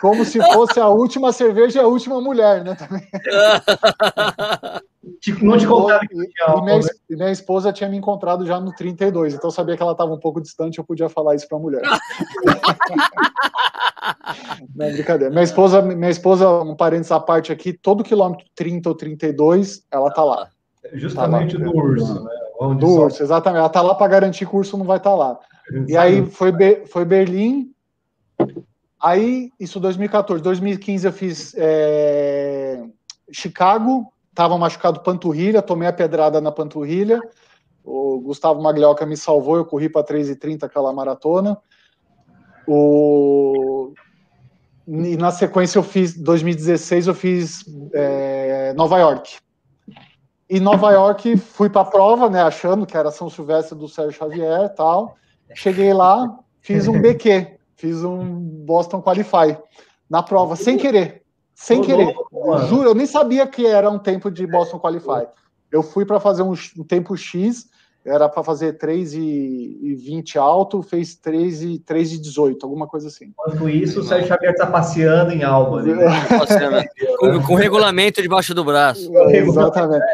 como, se fosse a última cerveja e a última mulher, né? Também. [laughs] Tipo, não te contava que e, e, minha, né? e minha esposa tinha me encontrado já no 32, então eu sabia que ela estava um pouco distante, eu podia falar isso para a mulher. [laughs] não, brincadeira. Minha esposa, minha esposa, um parênteses à parte aqui, todo quilômetro 30 ou 32, ela tá lá. Justamente tá lá. do urso, né? Onde do urso, exatamente. Ela tá lá para garantir que o urso não vai estar tá lá. E aí foi, foi Berlim. Aí, isso 2014. 2015 eu fiz é, Chicago, estava machucado panturrilha, tomei a pedrada na panturrilha. O Gustavo Maglioca me salvou, eu corri para 3,30 aquela maratona. O... E na sequência eu fiz, 2016 eu fiz é, Nova York. E Nova York fui para a prova, né, achando que era São Silvestre do Sérgio Xavier tal. Cheguei lá, fiz um BQ, fiz um Boston Qualify na prova, sem querer. Sem querer. Juro, eu nem sabia que era um tempo de Boston Qualify. Eu fui para fazer um, um, tempo X, era para fazer 3 e, 20 alto, fez 3 e, 3 e 18, alguma coisa assim. Enquanto isso, o Sérgio Xavier está passeando em Albany. Né? com, com regulamento debaixo do braço. É, exatamente.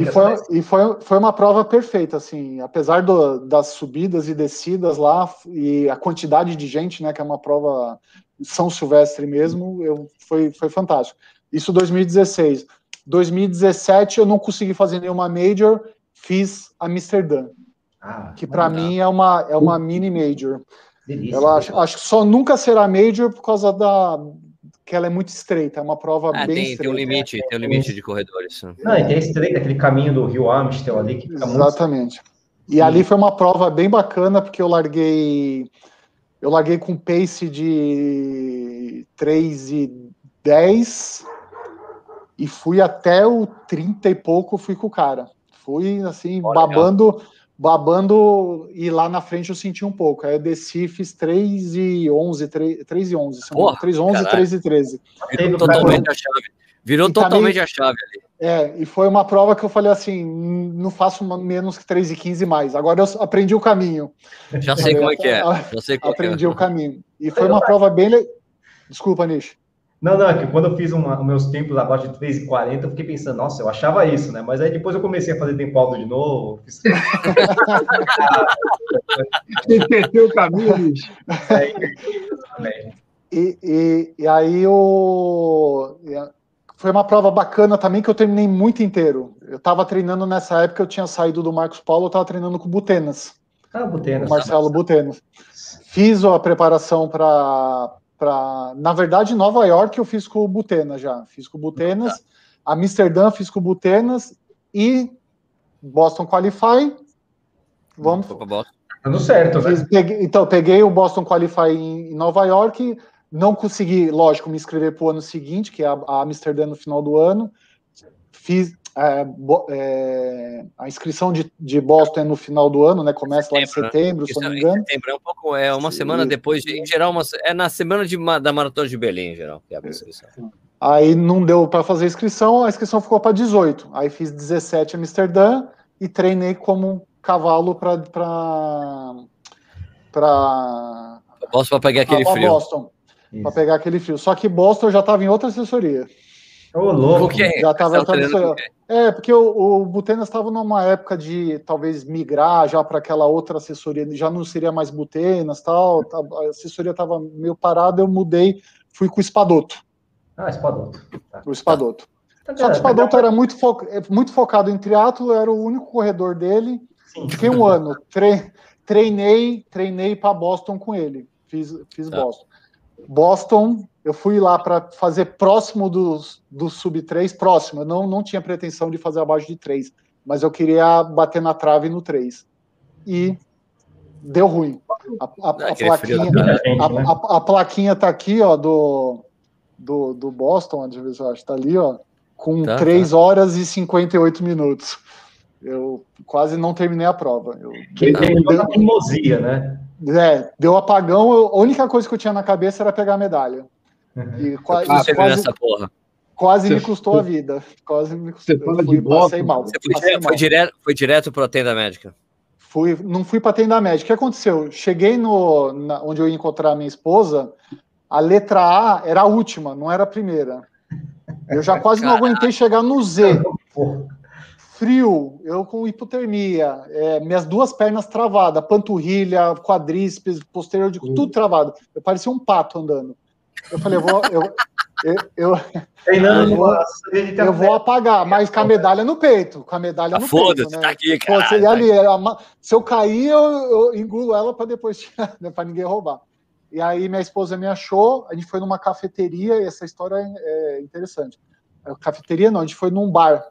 e foi, e foi, foi uma prova perfeita, assim, apesar do, das subidas e descidas lá, e a quantidade de gente, né, que é uma prova são Silvestre mesmo, eu, foi, foi fantástico. Isso 2016. 2017 eu não consegui fazer nenhuma major, fiz Amsterdã, ah, que para mim é uma, é uma mini major. Delícia, ela acho, acho que só nunca será major por causa da que ela é muito estreita, é uma prova ah, bem tem, estreita. Tem um limite, tem um limite de corredores. Não, e tem estreita, aquele caminho do Rio Amstel ali que fica Exatamente. Muito... E ali foi uma prova bem bacana, porque eu larguei eu larguei com pace de 3 e 10 e fui até o 30 e pouco, fui com o cara. Fui assim, Olha, babando, legal. babando, e lá na frente eu senti um pouco. Aí eu desci, fiz 3 e 11, 3, 3 e 11, Porra, 3 e 11, 3 e 13. Virou totalmente a chave. Virou totalmente também, a chave ali. É, e foi uma prova que eu falei assim: não faço menos que 3 e 15 mais. Agora eu aprendi o caminho. Já sei como é que é. [laughs] Já sei como aprendi é. o caminho. E foi uma prova bem. Le... Desculpa, Nish. Não, não, é que quando eu fiz uma, meus tempos abaixo de 3,40, eu fiquei pensando, nossa, eu achava isso, né? Mas aí depois eu comecei a fazer tempo alto de novo. Fiz... [laughs] Entendeu o caminho, Nish? É, e, e, e aí o foi uma prova bacana também que eu terminei muito inteiro. Eu estava treinando nessa época, eu tinha saído do Marcos Paulo, eu estava treinando com o Butenas. Ah, Butenas. O Marcelo Butenas. Fiz a preparação para. Pra... Na verdade, Nova York eu fiz com o Butenas já. Fiz com o Butenas. Ah, Amsterdã fiz com o Butenas. E Boston Qualify. Vamos. Tá dando certo, né? Peguei, então, peguei o Boston Qualify em Nova York não consegui, lógico, me inscrever para o ano seguinte, que é a, a Amsterdã no final do ano. Fiz é, é, a inscrição de, de Boston é no final do ano, né? Começa lá em setembro, né? se não me engano. Setembro, é um pouco, é uma semana depois, de, em geral, uma, é na semana de, da Maratona de Belém, em geral, que é a inscrição. Aí não deu para fazer a inscrição, a inscrição ficou para 18. Aí fiz 17 em Amsterdã e treinei como cavalo para para Boston para pegar aquele frio. Boston para pegar aquele fio. Só que Boston já estava em outra assessoria. Ô, louco. Já estava É, porque o, o Butenas estava numa época de talvez migrar já para aquela outra assessoria, já não seria mais Butenas tal, a assessoria estava meio parada, eu mudei, fui com o Espadoto. Ah, Espadoto. Tá. O Espadoto. Tá. Só que o Espadoto era muito, fo é, muito focado em triatlo, era o único corredor dele. Sim. Fiquei um ano, tre treinei, treinei para Boston com ele. Fiz, fiz tá. Boston. Boston, eu fui lá para fazer próximo do, do sub 3, próximo. Eu não, não tinha pretensão de fazer abaixo de 3, mas eu queria bater na trave no 3. E deu ruim. A, a, a plaquinha, né? a, a, plaquinha tá aqui, ó, do, do, do Boston, onde eu acho, tá ali, ó, com tá, 3 tá. horas e 58 minutos. Eu quase não terminei a prova. Eu, que tem uma teimosia, né? É, deu apagão. Eu, a única coisa que eu tinha na cabeça era pegar a medalha. Uhum. E quase, quase, quase me custou a vida. Quase me custou. Você fala de passei mal. Você foi, direto, foi, direto, foi direto para a tenda médica? Fui, não fui para a tenda médica. O que aconteceu? Cheguei no, na, onde eu ia encontrar a minha esposa. A letra A era a última, não era a primeira. Eu já quase não aguentei chegar no Z frio, eu com hipotermia, é, minhas duas pernas travadas, panturrilha, quadríceps, posterior de tudo travado. Eu parecia um pato andando. Eu falei, eu vou, eu, eu, eu, eu, vou, eu vou apagar, mas com a medalha no peito, com a medalha ah, no peito. Né? Tá aqui, cara. Tá ali, se eu cair, eu, eu engulo ela para depois né, para ninguém roubar. E aí minha esposa me achou, a gente foi numa cafeteria, e essa história é interessante. Cafeteria não, a gente foi num bar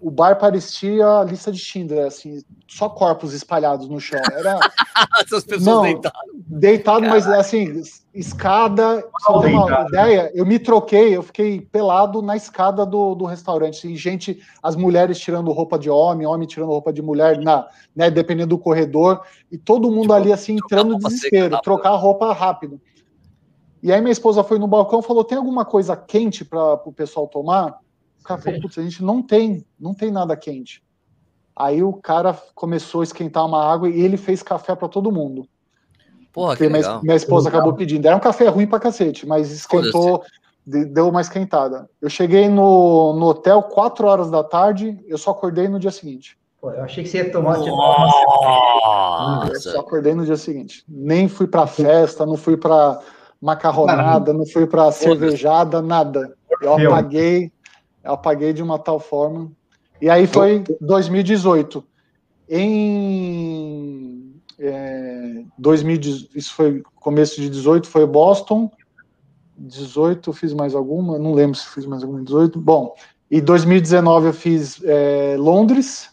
o bar parecia a lista de Schindler, assim, só corpos espalhados no chão. Era [laughs] essas pessoas não, deitadas. Deitado, mas assim, escada. Só tem uma ideia, eu me troquei, eu fiquei pelado na escada do, do restaurante. Assim, gente, as mulheres tirando roupa de homem, homem tirando roupa de mulher, na, né, dependendo do corredor, e todo mundo tipo, ali assim entrando no desespero, trocar a roupa rápido. E aí minha esposa foi no balcão e falou: tem alguma coisa quente para o pessoal tomar? Cara falou, putz, a gente não tem, não tem nada quente. Aí o cara começou a esquentar uma água e ele fez café para todo mundo. Porra, que minha, legal. minha esposa legal. acabou pedindo. Era um café ruim pra cacete, mas esquentou, deu uma esquentada. Eu cheguei no, no hotel 4 horas da tarde, eu só acordei no dia seguinte. Pô, eu achei que você ia tomar de novo. Eu só acordei no dia seguinte. Nem fui pra festa, não fui pra macarronada, não fui pra cervejada, nada. Eu apaguei, eu apaguei de uma tal forma. E aí foi 2018. Em é, 2018, isso foi começo de 18, foi Boston. 18 fiz mais alguma, não lembro se fiz mais alguma 18. Bom, e 2019 eu fiz é, Londres,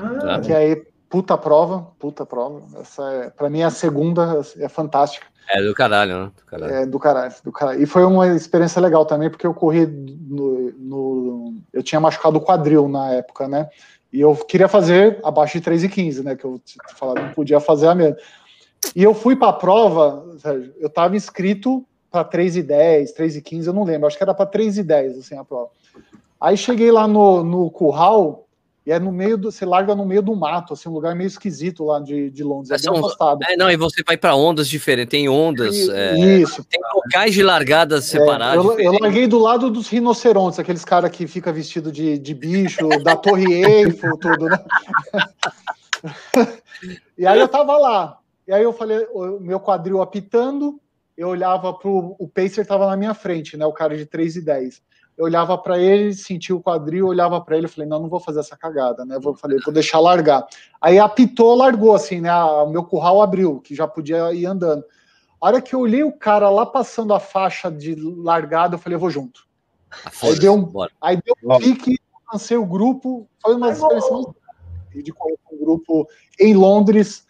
ah, que aí puta prova, puta prova. Essa é, para mim é a segunda, é fantástica. É do caralho, né? Do caralho. É do caralho, do caralho. E foi uma experiência legal também, porque eu corri no, no, Eu tinha machucado o quadril na época, né? E eu queria fazer abaixo de 3,15, né? Que eu falava, não podia fazer a mesma. E eu fui para a prova, eu estava inscrito para 3,10, 3,15, eu não lembro, acho que era para 3,10, assim, a prova. Aí cheguei lá no, no curral, e é no meio do. Você larga no meio do mato, assim, um lugar meio esquisito lá de, de Londres. É, bem afastado. É, não, e você vai para ondas diferentes, tem ondas. E, é, isso. Tem locais de largadas separados. É, eu, eu, larguei do lado dos rinocerontes, aqueles caras que fica vestido de, de bicho, da Torre Eiffel, tudo, né? [laughs] e aí eu tava lá. E aí eu falei, o meu quadril apitando, eu olhava pro. O Pacer tava na minha frente, né? O cara de 3 e 10 eu olhava para ele, sentia o quadril, olhava para ele, falei, não, não vou fazer essa cagada, né? Vou, falei, vou deixar largar. Aí apitou, largou, assim, né? O meu curral abriu, que já podia ir andando. A hora que eu olhei o cara lá passando a faixa de largada, eu falei, eu vou junto. Aí deu um, aí deu um pique, lancei o grupo, foi uma experiência de correr com um grupo em Londres,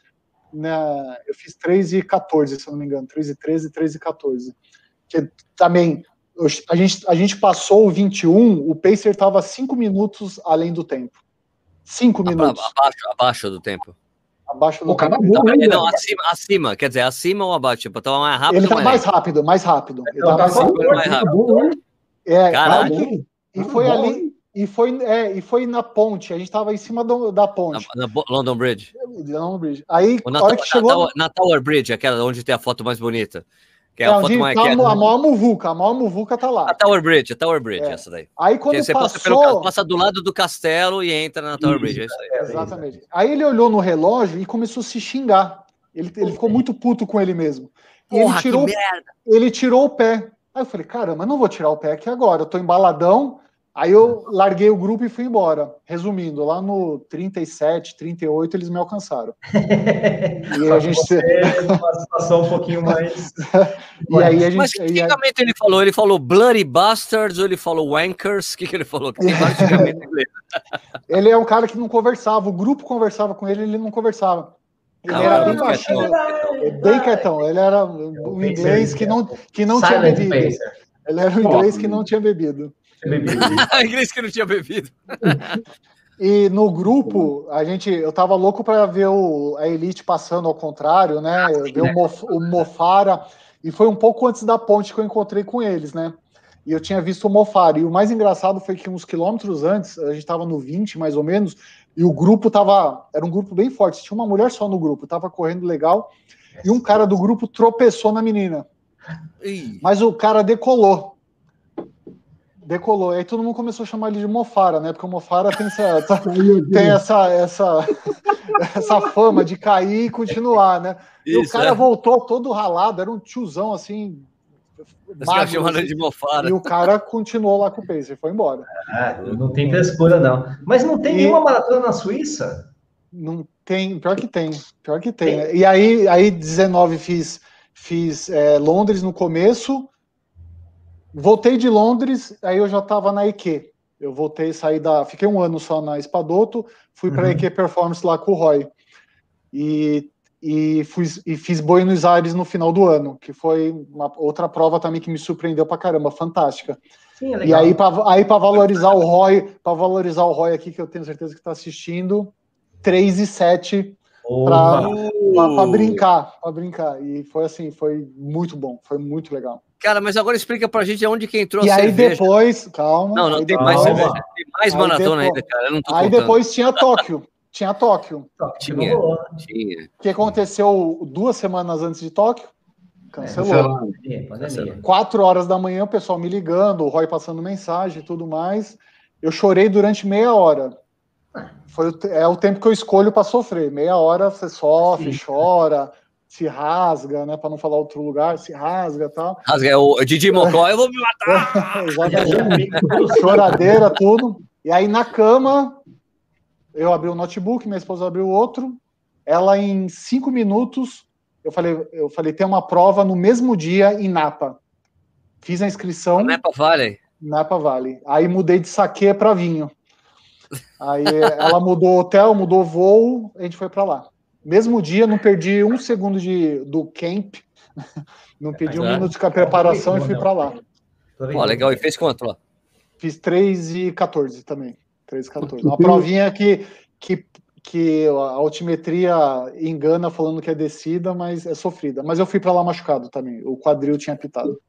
né, eu fiz 3 e 14, se eu não me engano, 3 e 13, 3 e 14. Que também a gente, a gente passou o 21, o Pacer estava 5 minutos além do tempo. 5 minutos. Abaixo, abaixo do tempo. Abaixo do o tempo. Não, não, acima, acima, quer dizer, acima ou abaixo? Tipo, estava mais rápido. Ele estava mais rápido, mais rápido. Ele estava tá mais rápido. É, Caralho. E foi ali. E foi, é, e foi na ponte, a gente estava em cima do, da ponte. Na, na London Bridge. London Bridge. Aí, na, hora que chegou... na Tower Bridge, aquela onde tem a foto mais bonita. Que é a foto mais tá, é- a maior muvuca, a maior muvuca tá lá. A Tower Bridge, a Tower Bridge, É. essa daí. Aí quando você passa, passou... pelo, passa do lado do castelo e entra na Tower Bridge. É isso aí. É, Exatamente. Aí ele olhou no relógio e começou a se xingar. Ele, ele ficou muito puto com ele mesmo. E ele Porra, que tirou, merda! ele tirou o pé. Aí eu falei, caramba, não vou tirar o pé aqui agora. Eu tô embaladão. Aí eu larguei o grupo e fui embora. Resumindo, lá no 37, 38, eles me alcançaram. [laughs] E a gente. Você, uma situação um pouquinho mais. [laughs] E aí a gente. Mas que aí- ele falou? Ele falou Bloody Bastards ou ele falou Wankers? O que, que ele falou? [laughs] Ele é um cara que não conversava. O grupo conversava com ele, ele não conversava. Ele era bem baixinho. quietão. É Bem quietão. Ele era um inglês que não, que não tinha bebido. Pacer. Ele era um inglês que não tinha bebido. Bebido. [laughs] inglês que não tinha bebido. E no grupo, a gente, eu tava louco para ver o, a Elite passando ao contrário, né? Ver o, Mof, o Mofara. E foi um pouco antes da ponte que eu encontrei com eles, né? E eu tinha visto o Mofara. E o mais engraçado foi que uns quilômetros antes, a gente tava no 20 mais ou menos, e o grupo tava. Era um grupo bem forte. Tinha uma mulher só no grupo, tava correndo legal. E um cara do grupo tropeçou na menina. Mas o cara decolou. Decolou. Aí todo mundo começou a chamar ele de Mofara, né? Porque o Mofara tem essa, [laughs] tem essa, essa, [laughs] essa fama de cair e continuar, né? E o Isso, cara é. voltou todo ralado, era um tiozão assim. Magro, chamando assim, de mofara. e o cara continuou lá com o pace, foi embora. Ah, não tem frescura, não. Mas não tem E- nenhuma maratona na Suíça? Não tem, pior que tem, pior que tem. né? E aí, aí 19 fiz, fiz é, Londres no começo, voltei de Londres, aí eu já estava na EQ. Eu voltei, saí da, fiquei um ano só na Espadoto, fui para a Uhum. EQ Performance lá com o Roy e e, fui, e fiz Buenos Aires no final do ano, que foi uma outra prova também que me surpreendeu pra caramba, fantástica. Sim, é E aí, para aí para valorizar o Roy, para valorizar o Roy aqui, que eu tenho certeza que está assistindo, 3 e 7 Opa. para brincar, para brincar. E foi assim, foi muito bom, foi muito legal. Cara, mas agora explica pra gente aonde que entrou E a aí cerveja. depois, calma. Não, não, aí tem depois, mais Calma. cerveja. Tem mais Aí maratona depois- ainda, cara. Eu não tô Aí contando. depois tinha Tóquio, tinha Tóquio. Tinha. Né? Tinha. O que aconteceu duas semanas antes de Tóquio? Cancelou. Cancelou. Pandemia, pandemia. Quatro horas da manhã, o pessoal me ligando, o Roy passando mensagem e tudo mais. Eu chorei durante meia hora. Foi é o tempo que eu escolho para sofrer. Meia hora você sofre, Sim. chora, se rasga, né? Para não falar outro lugar, se rasga e tal. Rasga, é o Didi Mocó, eu vou me matar. [laughs] Choradeira, tudo. E aí na cama, eu abri o notebook, minha esposa abriu outro. Ela em cinco minutos, eu falei, eu falei, tem uma prova no mesmo dia em Napa. Fiz a inscrição. É pra Vale? Napa Valley. Aí mudei de saque para vinho. Aí ela mudou o hotel, mudou o voo, a gente foi para lá. Mesmo dia, não perdi um segundo de, do camp, não perdi um É. minuto de preparação e fui para lá. Ó, legal. E fez quanto lá? Fiz 3 e 14 também. 3 e 14. Uma provinha que, que, que a altimetria engana falando que é descida, mas é sofrida. Mas eu fui para lá machucado também. O quadril tinha pitado.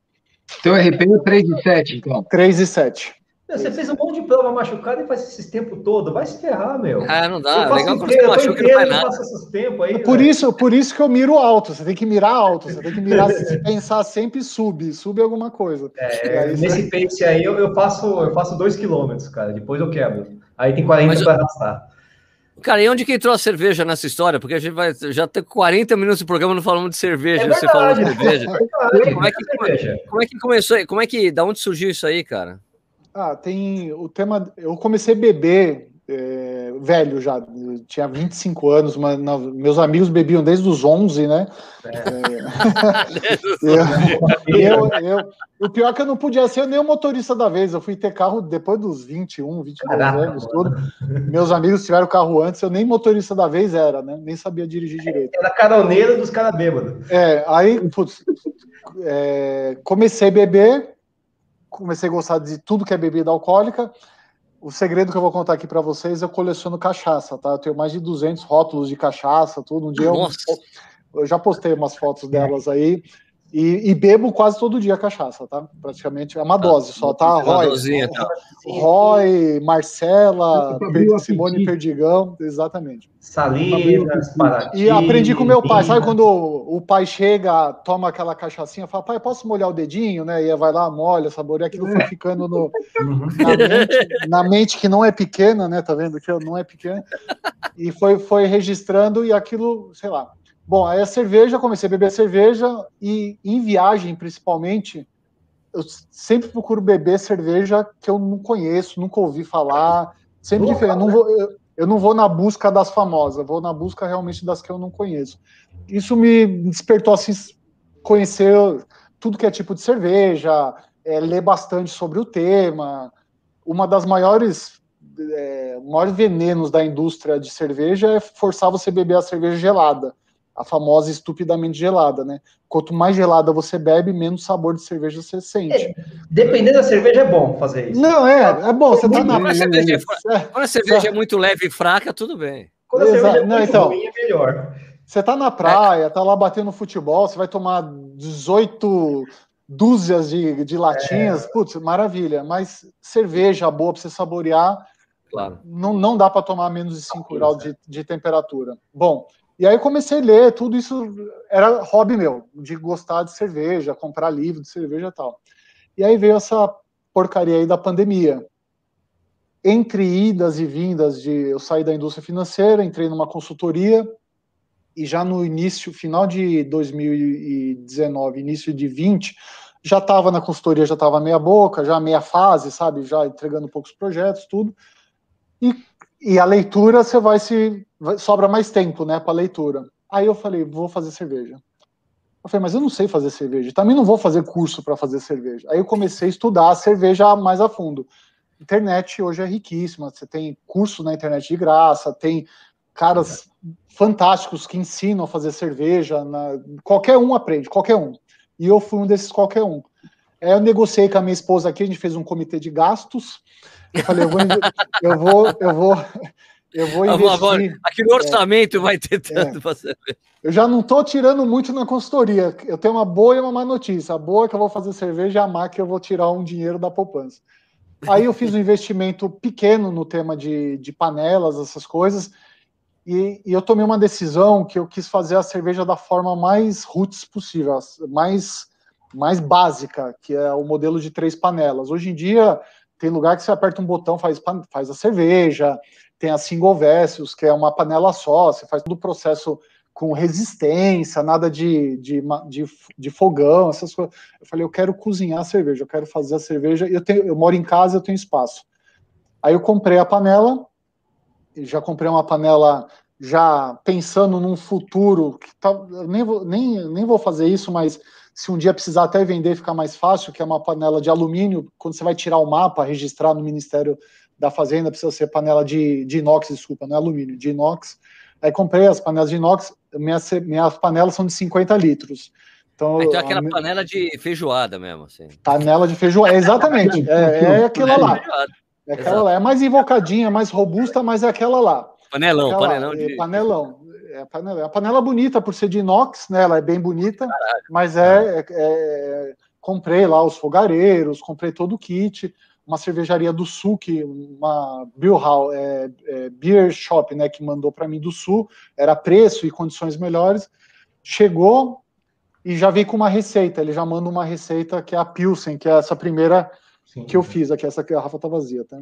Teu RP é 3 de 7, então. 3 e 7. Você fez um monte de prova machucada e faz esses tempo todo. Vai se ferrar, meu. Ah, não Eu dá. faço Legal quando você inteiro, eu tô machuca e não inteiro, faz eu nada. faço esses tempos aí. Por velho. isso, por isso que eu miro alto. Você tem que mirar alto. Você tem que mirar, [laughs] se pensar sempre sub, sub alguma coisa. É, aí você- nesse pace aí eu, eu faço eu faço dois quilômetros, cara. Depois eu quebro. Aí tem 40 Mas eu- para arrastar. Cara, e onde que entrou a cerveja nessa história? Porque a gente vai já ter 40 minutos de programa não falando de cerveja. É você falou de cerveja. [laughs] Verdade, Como é que- cerveja. Como é que começou? Como é que. Da onde surgiu isso aí, cara? Ah, tem o tema. Eu comecei a beber é, velho já, tinha 25 anos, mas na- meus amigos bebiam desde os 11, né? [laughs] Eu, eu, eu- o pior é que eu não podia ser nem o motorista da vez. Eu fui ter carro depois dos 21, 22 Caraca, anos, tudo. Meus amigos tiveram carro antes, eu nem motorista da vez era, né? Nem sabia dirigir direito. Era caroneiro dos caras bêbados. É, aí, putz, é, comecei a beber, comecei a gostar de tudo que é bebida alcoólica. O segredo que eu vou contar aqui para vocês, eu coleciono cachaça, tá? Eu tenho mais de 200 rótulos de cachaça, tudo. Um dia eu, eu já postei umas fotos delas aí. E, e, bebo quase todo dia cachaça, tá? Praticamente é uma dose ah, só, tá? Roy, dosinha, tá? Roy, Marcela, Simone Perdigão, exatamente. Salinas, Paraty. E aprendi com meu pai, sabe quando o pai chega, toma aquela cachaçinha, fala, pai, posso molhar o dedinho, né? E vai lá, molha, saboreia, aquilo foi ficando no, uhum. na, mente, na, mente, que não é pequena, né? Tá vendo que não é pequena. E foi, foi registrando e aquilo, sei lá, Bom, aí a cerveja, comecei a beber cerveja e em viagem, principalmente, eu sempre procuro beber cerveja que eu não conheço, nunca ouvi falar, sempre Boa, diferente. Eu não, vou, eu, eu não vou na busca das famosas, vou na busca realmente das que eu não conheço. Isso me despertou assim conhecer tudo que é tipo de cerveja, é, ler bastante sobre o tema. Uma das maiores é, maiores venenos da indústria de cerveja é forçar você a beber a cerveja gelada a famosa estupidamente gelada, né? Quanto mais gelada você bebe, menos sabor de cerveja você sente. É, dependendo da cerveja, é bom fazer isso. Não, é, é bom. Você tá na. Quando a cerveja, é, quando a cerveja é muito leve e fraca, tudo bem. Quando a cerveja é Não, então, ruim, é melhor. Você tá na praia, tá lá batendo futebol, você vai tomar 18 dúzias de, de latinhas, é. putz, maravilha. Mas cerveja boa para você saborear, claro. não, não dá para tomar menos de 5 graus de, de temperatura. Bom, e aí comecei a ler, tudo isso era hobby meu, de gostar de cerveja, comprar livro de cerveja e tal. E aí veio essa porcaria aí da pandemia. Entre idas e vindas de eu saí da indústria financeira, entrei numa consultoria e já no início, final de 2019, início de 20, já estava na consultoria, já estava meia boca, já meia fase, sabe, já entregando poucos projetos, tudo. E e a leitura você vai se sobra mais tempo, né, para leitura. Aí eu falei, vou fazer cerveja. Eu falei, mas eu não sei fazer cerveja. Também não vou fazer curso para fazer cerveja. Aí eu comecei a estudar a cerveja mais a fundo. Internet hoje é riquíssima. Você tem curso na internet de graça, tem caras fantásticos que ensinam a fazer cerveja. Na... Qualquer um aprende, qualquer um. E eu fui um desses qualquer um. Aí eu negociei com a minha esposa aqui, a gente fez um comitê de gastos. Eu falei, eu vou, [laughs] eu vou, eu vou, eu vou investir. Aqui no orçamento é, vai ter tanto é. para Eu já não estou tirando muito na consultoria. Eu tenho uma boa e uma má notícia. A boa é que eu vou fazer cerveja a má é que eu vou tirar um dinheiro da poupança. Aí eu fiz um investimento pequeno no tema de, de panelas, essas coisas, e, e, eu tomei uma decisão que eu quis fazer a cerveja da forma mais roots possível, mais, mais básica, que é o modelo de três panelas. Hoje em dia, tem lugar que você aperta um botão, faz, faz a cerveja, tem a single vessels, que é uma panela só, você faz todo o processo com resistência, nada de, de, de, de, fogão, essas coisas. Eu falei, eu quero cozinhar a cerveja, eu quero fazer a cerveja, eu, tenho, eu moro em casa, eu tenho espaço. Aí eu comprei a panela, já comprei uma panela já pensando num futuro, que tá, nem, vou, nem, nem vou fazer isso, mas se um dia precisar até vender, ficar mais fácil, que é uma panela de alumínio, quando você vai tirar o mapa, registrar no Ministério da Fazenda, precisa ser panela de, de inox, desculpa, não é alumínio, de inox. Aí comprei as panelas de inox, minhas, minhas panelas são de 50 litros. Então, então é aquela a, panela de feijoada mesmo, assim. Panela de feijoada, exatamente. é, é aquela lá. É aquela lá. É mais invocadinha, mais robusta, mas é aquela lá. Panelão, aquela, panelão de. Panelão é a panela, é a panela bonita por ser de inox, né? Ela é bem bonita, Caralho. mas é, é, é, comprei lá os fogareiros, comprei todo o kit, uma cervejaria do Sul que uma beer, é, é, beer shop, né? Que mandou para mim do Sul, era preço e condições melhores, chegou e já veio com uma receita. Ele já manda uma receita que é a Pilsen, que é essa primeira Sim. que eu fiz aqui. Essa que a Rafa tá vazia, tá?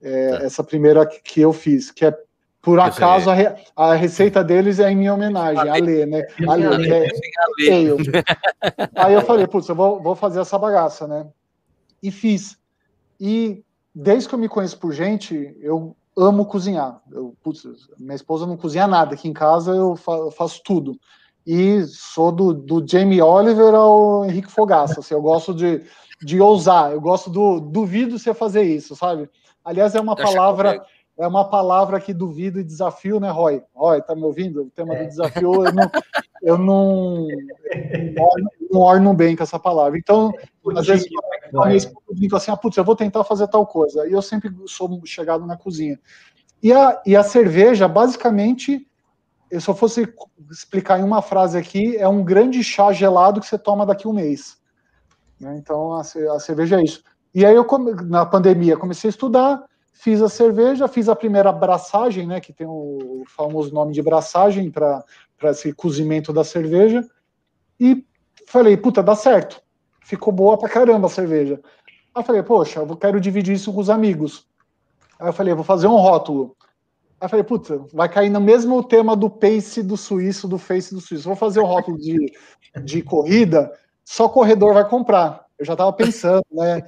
É, tá. Essa primeira que eu fiz, que é por acaso, a, re, a, receita deles é em minha homenagem, a Lê, né? A Lê, que é, Aí eu falei, putz, eu vou, vou fazer essa bagaça, né? E fiz. E desde que eu me conheço por gente, eu amo cozinhar. Eu, putz, minha esposa não cozinha nada. Aqui em casa eu, fa eu faço tudo. E sou do, do Jamie Oliver ao Henrique Fogaça. Assim, eu gosto de, de ousar. Eu gosto do duvido você fazer isso, sabe? Aliás, é uma palavra é uma palavra que duvido e desafio, né, Roy? Roy, tá me ouvindo? O tema do é. desafio, eu não, eu não, não orno bem com essa palavra. Então, às vezes, a minha esposa diz assim, ah, putz, eu vou tentar fazer tal coisa. E eu sempre sou chegado na cozinha. E a, e a cerveja, basicamente, eu só fosse explicar em uma frase aqui, é um grande chá gelado que você toma daqui a um mês. Né? Então, a, a, cerveja é isso. E aí, eu, na pandemia, comecei a estudar, fiz a cerveja, fiz a primeira braçagem, né, que tem o famoso nome de braçagem para esse cozimento da cerveja, e falei, puta, dá certo. Ficou boa pra caramba a cerveja. Aí falei, poxa, eu quero dividir isso com os amigos. Aí eu falei, vou fazer um rótulo. Aí eu falei, puta, vai cair no mesmo tema do pace do suíço, do face do suíço. Vou fazer o rótulo de, de corrida, só corredor vai comprar. Eu já estava pensando, né,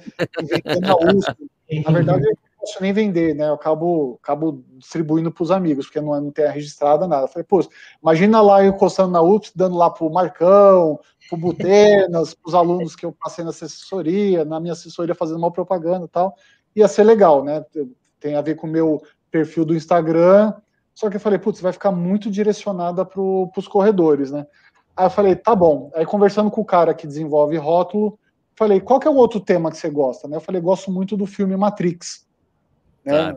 na USP. Na verdade, posso nem vender, né, eu acabo, acabo distribuindo para os amigos, porque não, não tem registrada nada. Eu falei, pô, imagina lá eu encostando na USP, dando lá para o Marcão, para o Butenas, [laughs] para os alunos que eu passei na assessoria, na minha assessoria fazendo uma propaganda e tal. Ia ser legal, né, tem a ver com o meu perfil do Instagram. Só que eu falei, putz, vai ficar muito direcionada para os corredores, né? Aí eu falei, tá bom. Aí conversando com o cara que desenvolve rótulo, falei, qual que é o outro tema que você gosta? Né? Eu falei, gosto muito do filme Matrix. Né?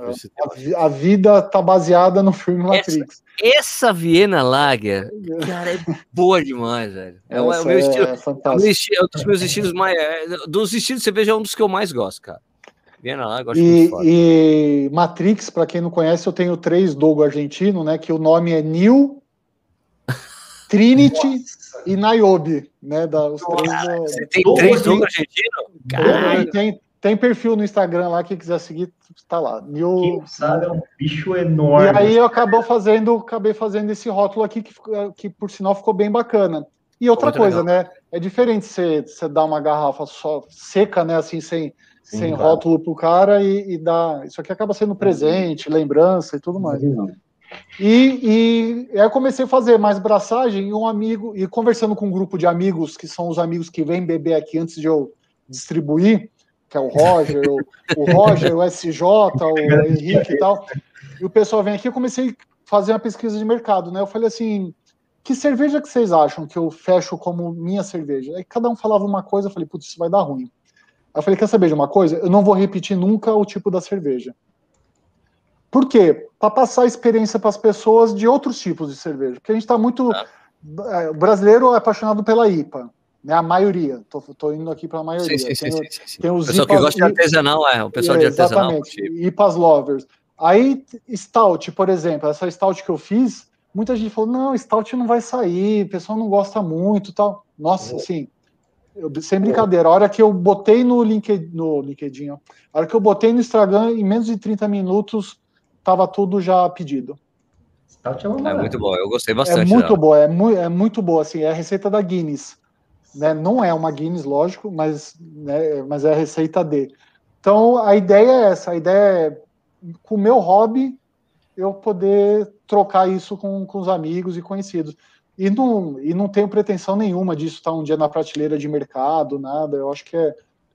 A, a, vida tá baseada no filme Matrix. Essa, essa Viena Lager, cara, é boa demais, velho. É, o, é o meu estilo. É, é, meu estilo, é um dos meus estilos mais. É, dos estilos de cerveja é um dos que eu mais gosto, cara. Viena lá, gosto e, e Matrix, para quem não conhece, eu tenho três Dogo argentino, né? Que o nome é Neo, [laughs] Trinity Nossa. e Niobe, né? Da, os três, Cara, você tem três Dogo argentino? Tem, tem perfil no Instagram lá, quem quiser seguir, está lá. Quem sabe é um bicho enorme. E aí eu acabou fazendo, acabei fazendo esse rótulo aqui, que, que por sinal ficou bem bacana. E outra Muito coisa, legal. né? É diferente você, você dar uma garrafa só seca, né? Assim, sem Sim, sem claro. rótulo pro cara e, e dá. Isso aqui acaba sendo presente, lembrança e tudo mais. E, e aí eu comecei a fazer mais braçagem e um amigo, e conversando com um grupo de amigos, que são os amigos que vêm beber aqui antes de eu distribuir, que é o Roger, o, o Roger, o SJ, o Henrique e tal. E o pessoal vem aqui, eu comecei a fazer uma pesquisa de mercado, né? Eu falei assim, que cerveja que vocês acham que eu fecho como minha cerveja? Aí cada um falava uma coisa, eu falei, putz, isso vai dar ruim. Eu falei, quer saber de uma coisa? Eu não vou repetir nunca o tipo da cerveja. Por quê? Para passar experiência para as pessoas de outros tipos de cerveja. Porque a gente está muito. Ah. O brasileiro é apaixonado pela IPA, né? A maioria. Tô, tô indo aqui para a maioria. Sim, sim, tem, sim, sim, tem os o pessoal IPAs, que gosta de artesanal, é. O pessoal é, de artesanal. Exatamente. IPAs lovers. Aí, Stout, por exemplo, essa Stout que eu fiz, muita gente falou: não, Stout não vai sair, o pessoal não gosta muito tal. Nossa, assim, eu, sem brincadeira, a hora que eu botei no LinkedIn, no LinkedIn, ó, a hora que eu botei no Instagram, em menos de 30 minutos, tava tudo já pedido. É muito bom, eu gostei bastante. É muito boa, é, mu é muito boa, assim, é a receita da Guinness. Né? Não é uma Guinness, lógico, mas, né, mas é a receita D. Então, a ideia é essa, a ideia é, com o meu hobby, eu poder trocar isso com, com os amigos e conhecidos. E não, e não tenho pretensão nenhuma disso estar um dia na prateleira de mercado, nada. Eu acho que é,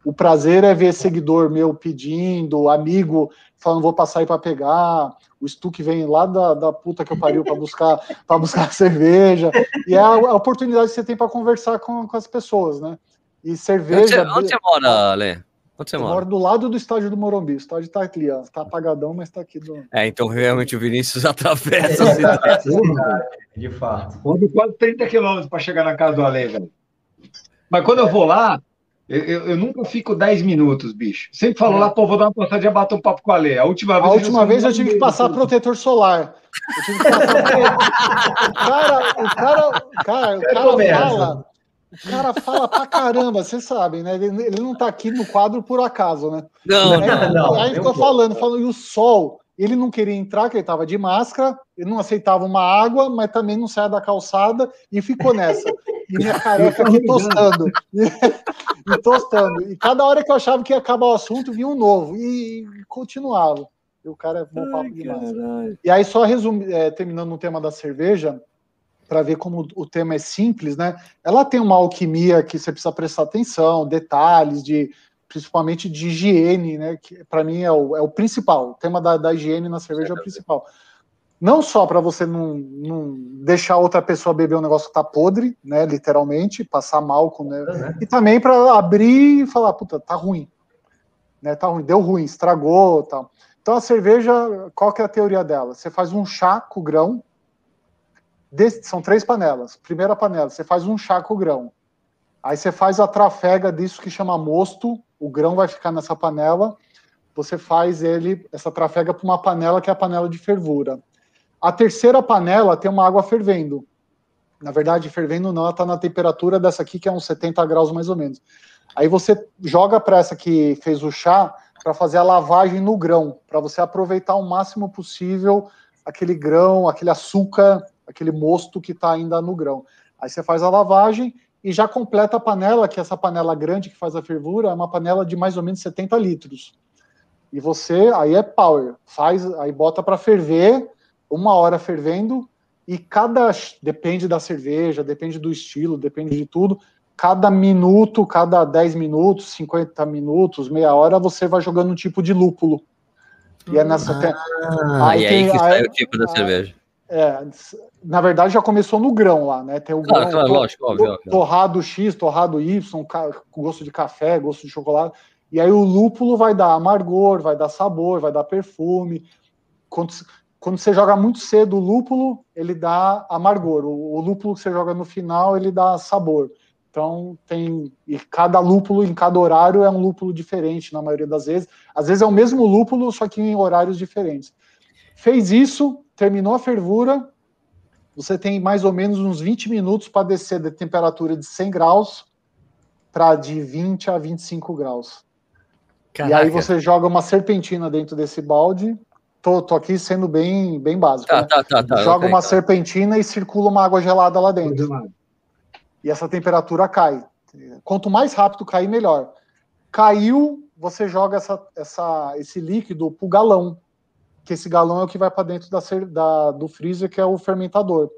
o prazer é ver seguidor meu pedindo, amigo falando, vou passar aí para pegar, o Stuck vem lá da, da puta que eu pariu para buscar para buscar cerveja. E é a, a, oportunidade que você tem para conversar com, com as pessoas, né? E cerveja. Onde você, onde você mora, Lê? Onde você eu mora? moro do lado do estádio do Morumbi. O estádio está aqui, ó. Tá apagadão, mas está aqui. Do... É, então realmente o Vinícius atravessa a cidade. De fato. Quase 30 quilômetros para chegar na casa do Ale, velho. Mas quando eu vou lá, eu, eu, eu, nunca fico 10 minutos, bicho. Sempre falo é. lá, pô, vou dar uma passadinha, bater um papo com a Ale. A última vez, a última vez eu tive que passar protetor solar. Eu tive que passar. o cara, o cara, o cara, o cara fala. O cara fala pra caramba, vocês sabem, né? Ele, ele, não tá aqui no quadro por acaso, né? Não, aí, não, não. Aí ficou falando, falando, e o sol, ele não queria entrar, porque ele tava de máscara, ele não aceitava uma água, mas também não saia da calçada, e ficou nessa. E minha [laughs] careca aqui tostando. E, e tostando. E cada hora que eu achava que ia acabar o assunto, vinha um novo. E, e continuava. E o cara é bom papo demais. E aí, só resumi, é, terminando o tema da cerveja, para ver como o tema é simples, né? Ela tem uma alquimia que você precisa prestar atenção, detalhes de principalmente de higiene, né? Que para mim é o, é o principal. O tema da, da higiene na cerveja é, é o principal. Não só para você não, não deixar outra pessoa beber um negócio que tá podre, né? Literalmente, passar mal com, né? Uhum. E também para abrir e falar, puta, tá ruim, né? Tá ruim, deu ruim, estragou, tal. Então a cerveja, qual que é a teoria dela? Você faz um chá com grão, são três panelas. Primeira panela, você faz um chá com grão. Aí você faz a trafega disso que chama mosto, o grão vai ficar nessa panela. Você faz ele, essa trafega para uma panela que é a panela de fervura. A terceira panela tem uma água fervendo. Na verdade, fervendo não, ela está na temperatura dessa aqui, que é uns 70 graus mais ou menos. Aí você joga para essa que fez o chá para fazer a lavagem no grão, para você aproveitar o máximo possível aquele grão, aquele açúcar, aquele mosto que está ainda no grão. Aí você faz a lavagem e já completa a panela, que é essa panela grande que faz a fervura é uma panela de mais ou menos 70 litros. E você, aí é power, faz, aí bota para ferver, uma hora fervendo, e cada, depende da cerveja, depende do estilo, depende de tudo, cada minuto, cada 10 minutos, 50 minutos, meia hora, você vai jogando um tipo de lúpulo. E é nessa. Ah, aí, e aí que sai o tipo da cerveja. É, na verdade já começou no grão lá, né? Tem o grão, claro, lógico, óbvio, óbvio. torrado X, torrado Y, gosto de café, gosto de chocolate. E aí o lúpulo vai dar amargor, vai dar sabor, vai dar perfume. Quando, quando você joga muito cedo o lúpulo, ele dá amargor. O, o lúpulo que você joga no final, ele dá sabor. Então tem e cada lúpulo em cada horário é um lúpulo diferente na maioria das vezes. Às vezes é o mesmo lúpulo, só que em horários diferentes. Fez isso, terminou a fervura, você tem mais ou menos uns 20 minutos para descer da temperatura de 100 graus para de 20 a 25 graus. Caraca. E aí você joga uma serpentina dentro desse balde. Tô, tô aqui sendo bem, bem básico. Tá, né? tá, tá, tá, joga okay, uma tá. serpentina e circula uma água gelada lá dentro. E essa temperatura cai. Quanto mais rápido cair, melhor. Caiu, você joga essa, essa, esse líquido pro galão que esse galão é o que vai para dentro da, da, do freezer, que é o fermentador.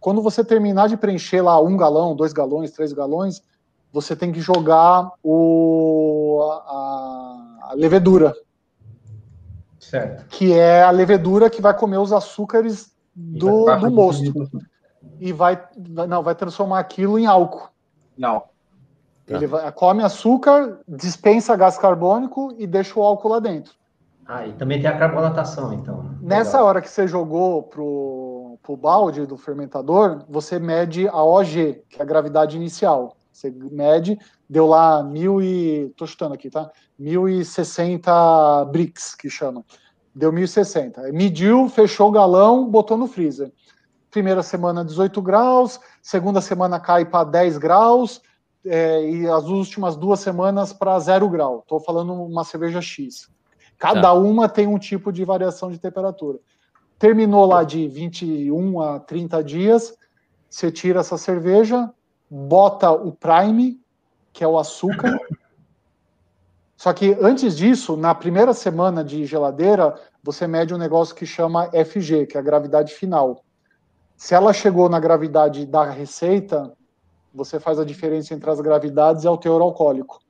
Quando você terminar de preencher lá um galão, dois galões, três galões, você tem que jogar o, a, a levedura. Certo. Que é a levedura que vai comer os açúcares do, do mosto. E vai, não, vai transformar aquilo em álcool. Não. Ele vai, come açúcar, dispensa gás carbônico e deixa o álcool lá dentro. Ah, e também tem a carbonatação, então. Né? Nessa Legal. hora que você jogou pro, pro balde do fermentador, você mede a OG, que é a gravidade inicial. Você mede, deu lá mil e. tô chutando aqui, tá? 1060 bricks, que chama. Deu 1060. Mediu, fechou o galão, botou no freezer. Primeira semana 18 graus, segunda semana cai para 10 graus, é, e as últimas duas semanas para 0 grau. Estou falando uma cerveja X. Cada tá. uma tem um tipo de variação de temperatura. Terminou lá de 21 a 30 dias, você tira essa cerveja, bota o prime, que é o açúcar. [coughs] Só que antes disso, na primeira semana de geladeira, você mede um negócio que chama FG, que é a gravidade final. Se ela chegou na gravidade da receita, você faz a diferença entre as gravidades e o teor alcoólico.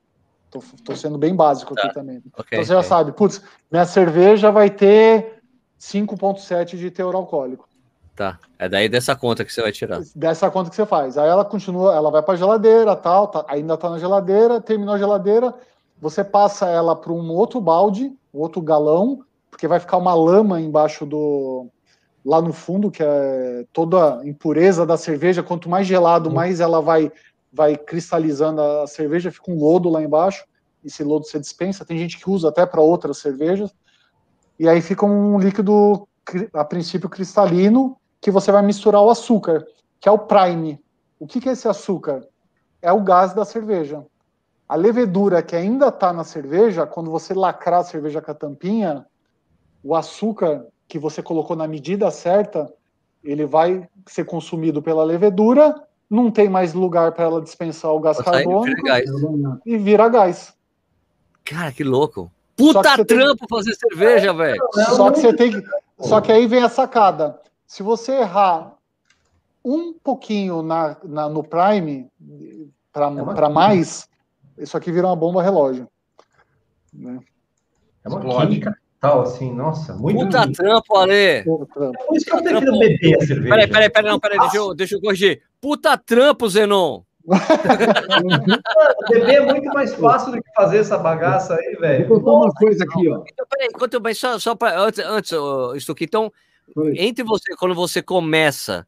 Tô, tô sendo bem básico tá. aqui também. Okay, então você okay. já sabe, putz, minha cerveja vai ter 5,7 de teor alcoólico. Tá. É daí dessa conta que você vai tirar. Dessa conta que você faz. Aí ela continua, ela vai para geladeira, tal, tá, ainda tá na geladeira, terminou a geladeira, você passa ela para um outro balde, outro galão, porque vai ficar uma lama embaixo do lá no fundo, que é toda a impureza da cerveja, quanto mais gelado, uhum. mais ela vai vai cristalizando a cerveja, fica um lodo lá embaixo, esse lodo você dispensa, tem gente que usa até para outras cervejas, e aí fica um líquido, a princípio, cristalino, que você vai misturar o açúcar, que é o prime. O que, que é esse açúcar? É o gás da cerveja. A levedura que ainda está na cerveja, quando você lacrar a cerveja com a tampinha, o açúcar que você colocou na medida certa, ele vai ser consumido pela levedura não tem mais lugar para ela dispensar o gás carbônico vira e vira gás. Cara, que louco. Puta trampo tem... fazer cerveja, velho. Só que você tem que... Só que aí vem a sacada. Se você errar um pouquinho na, na no Prime para é mais, isso aqui vira uma bomba relógio. Né? É uma química tal, assim, nossa, muito. Puta bonito. trampo, Ale. Por isso que eu prefiro beber a cerveja. Peraí, peraí, peraí, não, peraí, deixa eu, deixa eu corrigir. Puta trampo, Zenon. [laughs] beber é muito mais fácil do que fazer essa bagaça aí, velho. Vou contar uma coisa aqui, ó. Então, peraí, enquanto, só, só para antes, antes isso aqui, então, entre você, quando você começa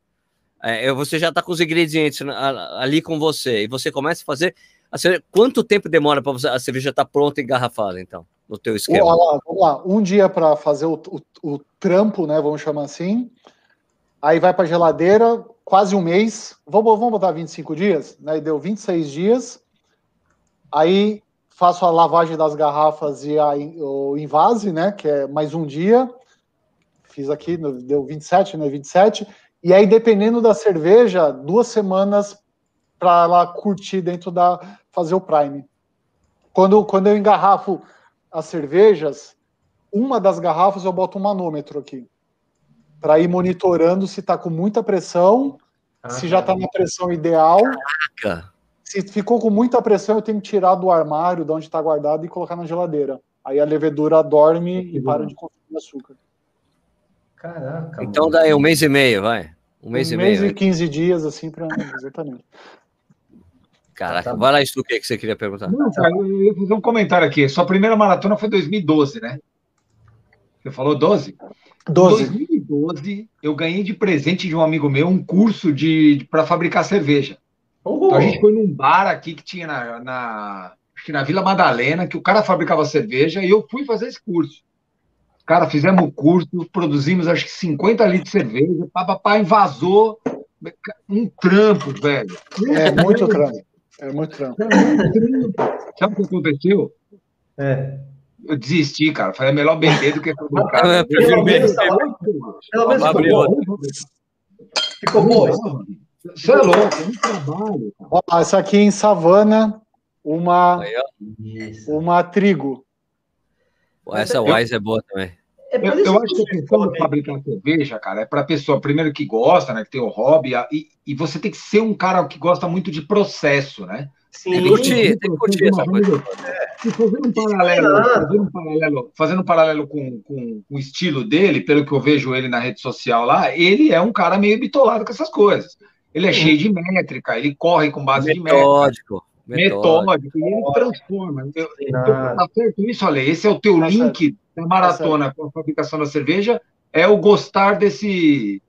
é, você já está com os ingredientes ali com você e você começa a fazer. quanto tempo demora para a cerveja estar tá pronta e engarrafada, então, no teu esquema? Vamos lá, um dia para fazer o, o, o, trampo, né? Vamos chamar assim. Aí vai para geladeira, quase um mês. Vamos, vamos botar 25 dias, né? Deu 26 dias. Aí faço a lavagem das garrafas e a, o invase, né? Que é mais um dia. Fiz aqui, deu 27, né? 27 e aí, dependendo da cerveja, duas semanas para ela curtir dentro da. fazer o prime. Quando, quando eu engarrafo as cervejas, uma das garrafas eu boto um manômetro aqui. Para ir monitorando se está com muita pressão, ah, se já está na pressão ideal. Caraca. Se ficou com muita pressão, eu tenho que tirar do armário, de onde está guardado, e colocar na geladeira. Aí a levedura dorme e para de consumir açúcar. Caraca. Então mano. daí um mês e meio, vai. Um mês um e meio. Um mês e 15 dias, assim, para. Exatamente. Caraca, vai lá, isso o que você queria perguntar? Não, cara, eu ia fazer um comentário aqui. Sua primeira maratona foi 2012, né? Você falou 12? 12. Em 2012, eu ganhei de presente de um amigo meu um curso de, de para fabricar cerveja. Uhum. Então a gente foi num bar aqui que tinha na, na, acho que na Vila Madalena, que o cara fabricava cerveja, e eu fui fazer esse curso. Cara, fizemos o curso, produzimos acho que 50 litros de cerveja, papapá, invasou um trampo, velho. É muito trampo. É muito trampo. Sabe o que aconteceu? É. Eu desisti, cara. Falei, é melhor beber do que fabricar. É. Pelo menos ficou bom. Isso é louco, é um trabalho. Ó, essa aqui em Savana, uma, uma trigo. Essa Wise é boa também. É eu, eu acho que a questão de fabricar cerveja, cara, é para pessoa, primeiro, que gosta, né? Que tem o hobby, e, e você tem que ser um cara que gosta muito de processo, né? Sim, tem que curtir, tem que curtir essa coisa. É. Fazendo um paralelo, fazendo um paralelo, fazendo um paralelo com, com, com, o estilo dele, pelo que eu vejo ele na rede social lá, ele é um cara meio bitolado com essas coisas. Ele é Sim. cheio de métrica, ele corre com base Metódico. de métrica. Metódico. E ele transforma. Eu, então, tá certo isso, Ale? Esse é o teu tá link da maratona com a fabricação da cerveja é o gostar desse.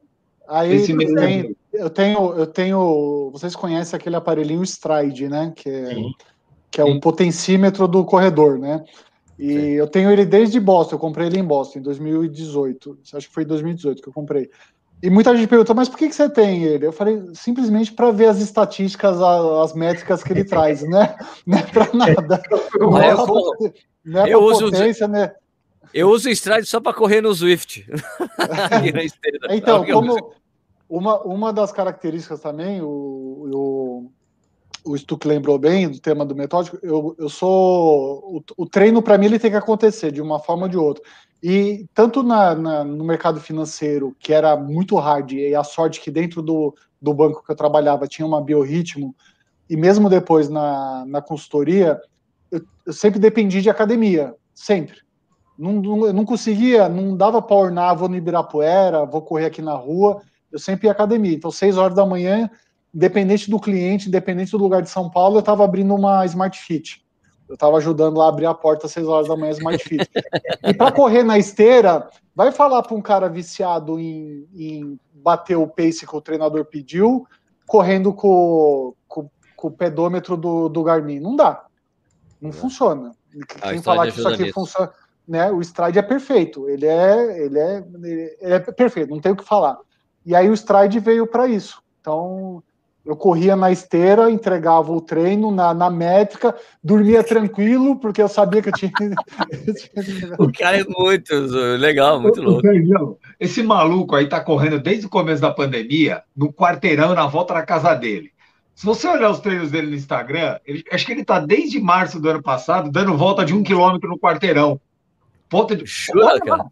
Aí desse tem, eu tenho, eu tenho. Vocês conhecem aquele aparelhinho Stride, né? Que é, que é o potencímetro do corredor, né? E Sim. eu tenho ele desde Boston, eu comprei ele em Boston em 2018. Acho que foi em 2018 que eu comprei. E muita gente perguntou, mas por que, que você tem ele? Eu falei, simplesmente para ver as estatísticas, as, métricas que ele traz, né? [laughs] Não é para [laughs] nada. Não é para é potência, né? Eu uso o Stride só para correr no Swift. [laughs] então, como uma, uma das características também, o, o, o Stuck lembrou bem do tema do metódico, eu, eu sou. O, o treino, para mim, ele tem que acontecer de uma forma ou de outra. E tanto na, na, no mercado financeiro, que era muito hard, e a sorte que dentro do, do banco que eu trabalhava tinha uma biorritmo, e mesmo depois na, na consultoria, eu, eu sempre dependi de academia, sempre. Não, não, não conseguia, não dava para ornar, vou no Ibirapuera, vou correr aqui na rua, eu sempre ia à academia. Então, seis horas da manhã, independente do cliente, independente do lugar de São Paulo, eu estava abrindo uma Smart Fit. Eu estava ajudando lá a abrir a porta às seis horas da manhã, Smart Fit. e para correr na esteira, vai falar para um cara viciado em, em, bater o pace que o treinador pediu, correndo com, com, com o pedômetro do, do Garmin. Não dá. Não funciona. Quem falar que isso aqui nisso. funciona né? O Stride é perfeito, ele é, ele é, ele é perfeito, não tem o que falar. E aí o Stride veio para isso. Então eu corria na esteira, entregava o treino na, na métrica, dormia tranquilo, porque eu sabia que eu tinha. [laughs] o cara é muito legal, muito louco. Esse maluco aí tá correndo desde o começo da pandemia, no quarteirão, na volta da casa dele. Se você olhar os treinos dele no Instagram, ele, acho que ele tá desde março do ano passado dando volta de um quilômetro no quarteirão. Ponta de. Chura, cara.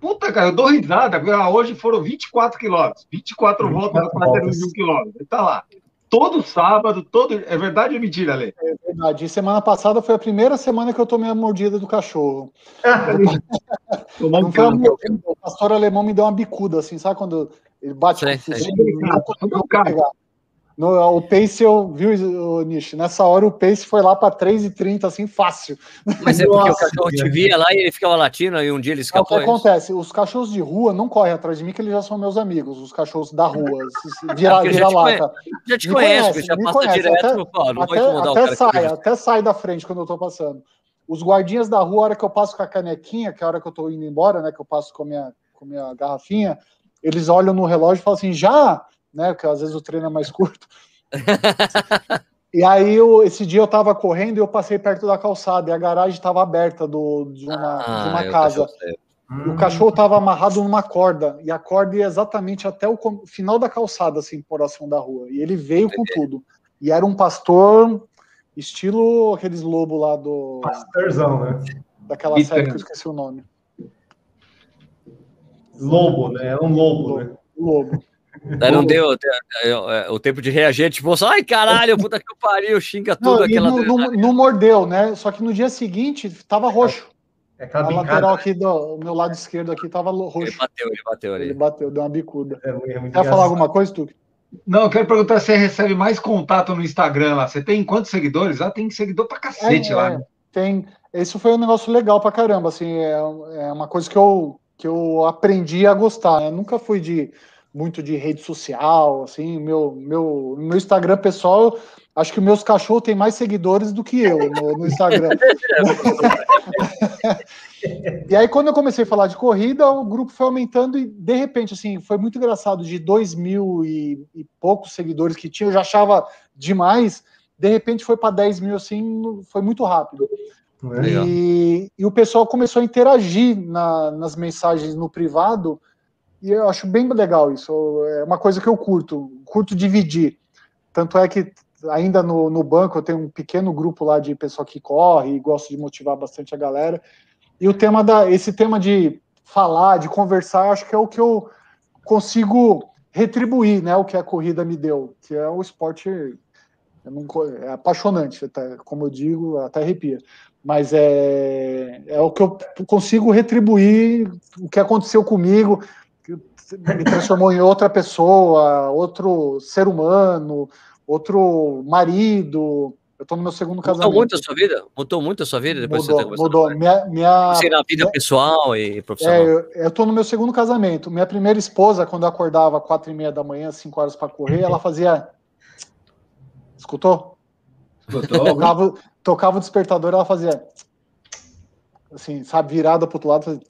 Puta, cara, eu dou risada. Hoje foram 24 quilômetros. 24 voltas para ter de um quilômetro. Ele tá lá. Todo sábado, todo. É verdade ou mentira, Lê? É verdade. E semana passada foi a primeira semana que eu tomei a mordida do cachorro. [laughs] o pastor alemão me deu uma bicuda, assim, sabe quando ele bate sei, com o No, o Pace, eu viu, Nish? Nessa hora o Pace foi lá para 3,30, assim, fácil. Mas é porque Nossa, o cachorro te via lá e ele ficava latindo e um dia ele escapou. É o que acontece? Os cachorros de rua não correm atrás de mim, que eles já são meus amigos, os cachorros da rua. Vira, vira lata. Já te conhece, já passa conhece. direto. Até, pô, não até, até sai, até sai da frente quando eu tô passando. Os guardinhas da rua, a hora que eu passo com a canequinha, que é a hora que eu tô indo embora, né? Que eu passo com a minha, com a minha garrafinha, eles olham no relógio e falam assim, já, né? Porque às vezes o treino é mais [laughs] curto. e aí, eu, esse dia eu tava correndo e eu passei perto da calçada e a garagem estava aberta do, de uma, ah, de uma casa. E o cachorro estava amarrado numa corda, e a corda ia exatamente até o final da calçada, assim, próximo da rua. E ele veio com tudo. E era um pastor, estilo aqueles lobos lá do. Pastorzão, né? Daquela série que eu esqueci o nome. Lobo, né? É um lobo, lobo, né? Lobo. Não deu é, o tempo de reagir, tipo, ai caralho, puta que pariu, xinga tudo não, aquela. Não, não, não, mordeu, né? Só que no dia seguinte tava roxo. É a lateral aqui do meu lado esquerdo aqui tava roxo. Ele bateu, ele bateu ali. Ele bateu, deu uma bicuda. É, é Quer falar alguma coisa, Tuque? Não, eu quero perguntar se você recebe mais contato no Instagram lá. Você tem quantos seguidores? Ah, tem seguidor pra cacete é, lá. Né? Tem. Esse foi um negócio legal pra caramba, assim, é, é uma coisa que eu, que eu aprendi a gostar. Né? Eu nunca fui de muito de rede social, assim, meu, meu, meu Instagram pessoal, acho que meus cachorros têm mais seguidores do que eu no, no Instagram. [laughs] e aí, quando eu comecei a falar de corrida, o grupo foi aumentando e, de repente, assim, foi muito engraçado, de dois mil e, e poucos seguidores que tinha, eu já achava demais, de repente foi para 10 mil, assim, foi muito rápido. E, e, o pessoal começou a interagir na, nas mensagens no privado, e eu acho bem legal isso. É uma coisa que eu curto, curto dividir. Tanto é que ainda no, no banco eu tenho um pequeno grupo lá de pessoal que corre e gosto de motivar bastante a galera. E o tema da, esse tema de falar, de conversar, acho que é o que eu consigo retribuir, né? O que a corrida me deu, que é o esporte é apaixonante, até, como eu digo, até arrepia. Mas é, é o que eu consigo retribuir o que aconteceu comigo, me transformou em outra pessoa, outro ser humano, outro marido. Eu estou no meu segundo casamento. Mudou muito a sua vida? Mudou muito a sua vida depois mudou, você Mudou. Minha, minha, você na vida minha, pessoal e profissional. É, eu estou no meu segundo casamento. Minha primeira esposa, quando eu acordava quatro e meia da manhã, cinco horas para correr, ela fazia. Escutou? Escutou? Tocava, tocava o despertador, ela fazia. Assim, sabe, virada para outro lado. Fazia...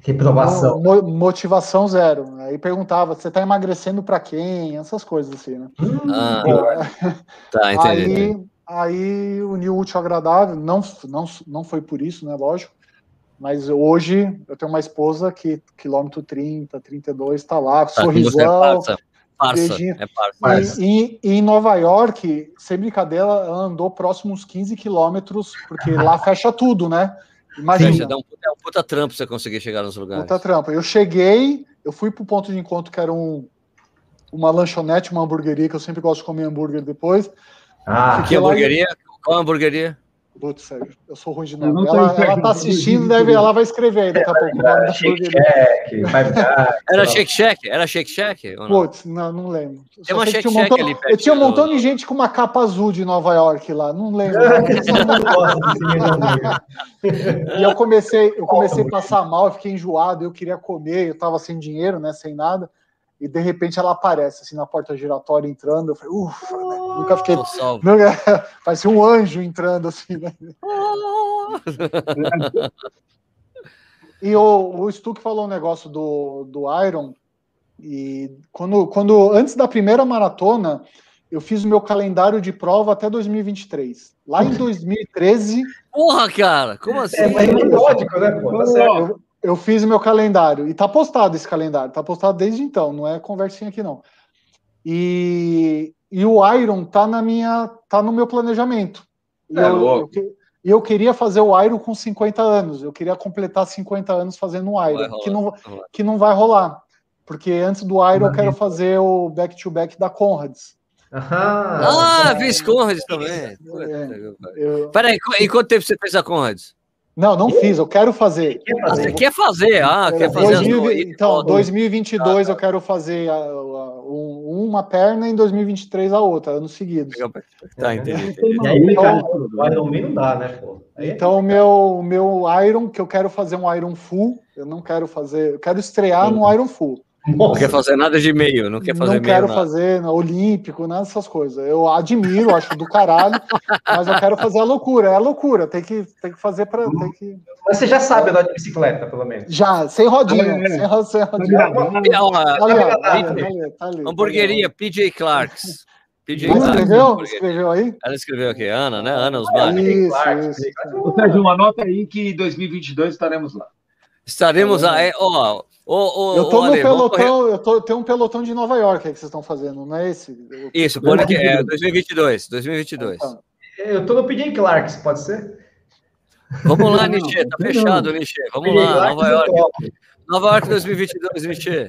Reprovação. Mo motivação zero. Aí perguntava, você está emagrecendo para quem? Essas coisas assim, né? Ah, [laughs] tá, entendi. Aí, aí uniu o útil ao agradável, não, não, não foi por isso, né? Lógico. Mas hoje eu tenho uma esposa que quilômetro 30, 32, está lá, tá, sorrisão. É parça, é parça. E, e, em Nova York, sem brincadeira, ela andou próximos 15 quilômetros, porque lá fecha tudo, né? Imagina. Dá um, é um puta trampo você conseguir chegar nos lugares. Puta trampo. Eu cheguei, eu fui pro ponto de encontro que era um, uma lanchonete, uma hamburgueria, que eu sempre gosto de comer hambúrguer depois. Ah, que hamburgueria? E... Qual hamburgueria? Putz, Sérgio, eu sou ruim de nome. Ela, ela tá assistindo, deve, ela vai escrever aí daqui a pouco. Era Shake Shack, Era Shake Shack? Era Shake Shack? Putz, não, não lembro. Tem uma Shake Shack ali perto. Eu tinha um montão de gente com uma capa azul de Nova York lá, não lembro. [laughs] e eu comecei, eu comecei a passar mal, eu fiquei enjoado, eu queria comer, eu tava sem dinheiro, né, sem nada e de repente ela aparece assim na porta giratória entrando. Eu falei, ufa, né? nunca fiquei. Nunca, [laughs] parecia um anjo entrando assim, né? [laughs] e o, o Stuck falou um negócio do, do Iron. E quando, quando antes da primeira maratona, eu fiz o meu calendário de prova até 2023. Lá em 2013. Porra, cara, como assim? É, é periódico, né? Pô, tá eu, eu fiz meu calendário e tá postado esse calendário, tá postado desde então, não é conversinha aqui não. E, e o Iron tá na minha, tá no meu planejamento. E é, eu, eu, eu, queria fazer o Iron com 50 anos, eu queria completar 50 anos fazendo um Iron, rolar, que, não, que não vai rolar, porque antes do Iron eu quero fazer o back-to-back -back da Conrads. Ah, ah fiz Conrads também. É, eu... Peraí, em quanto tempo você fez a Conrads? Não, não fiz, eu quero fazer. Quer fazer? Você quer fazer? Ah, é, quer fazer 2000, Então, 2022 ah, eu quero fazer a, a, uma perna e em 2023 a outra, anos seguidos. Tá, entendi. Então, o Iron Man não dá, né, pô? Então, o meu, meu Iron, que eu quero fazer um Iron Full, eu não quero fazer, eu quero estrear Sim. no Iron Full. Não quer fazer nada de meio, não quer fazer Não quero nada. fazer no olímpico, nada dessas coisas. Eu admiro, acho do caralho, mas eu quero fazer a loucura. É a loucura, tem que, tem que fazer para. Que... Mas você já sabe andar de bicicleta, pelo menos. Já, sem rodinha. É, sem, sem rodinha. Hamburgueria, PJ Clarks. PJ Clarks. Escreveu? Escreveu aí? Ela escreveu aqui, Ana, né? Ana Osmar. Isso, isso. Sérgio, anota aí que 2022 estaremos lá. Estaremos lá. É, ó, Ô, ô, eu tô no pelotão, eu tô, tenho um pelotão de Nova York aí que vocês estão fazendo, não é esse? Isso, por aqui, é 2022, 2022. Então. Eu tô no PJ Clarks, pode ser? Vamos lá, Nietzsche, tá fechado, Nietzsche. Vamos lá, Nova York. Nova York 2022, Nietzsche.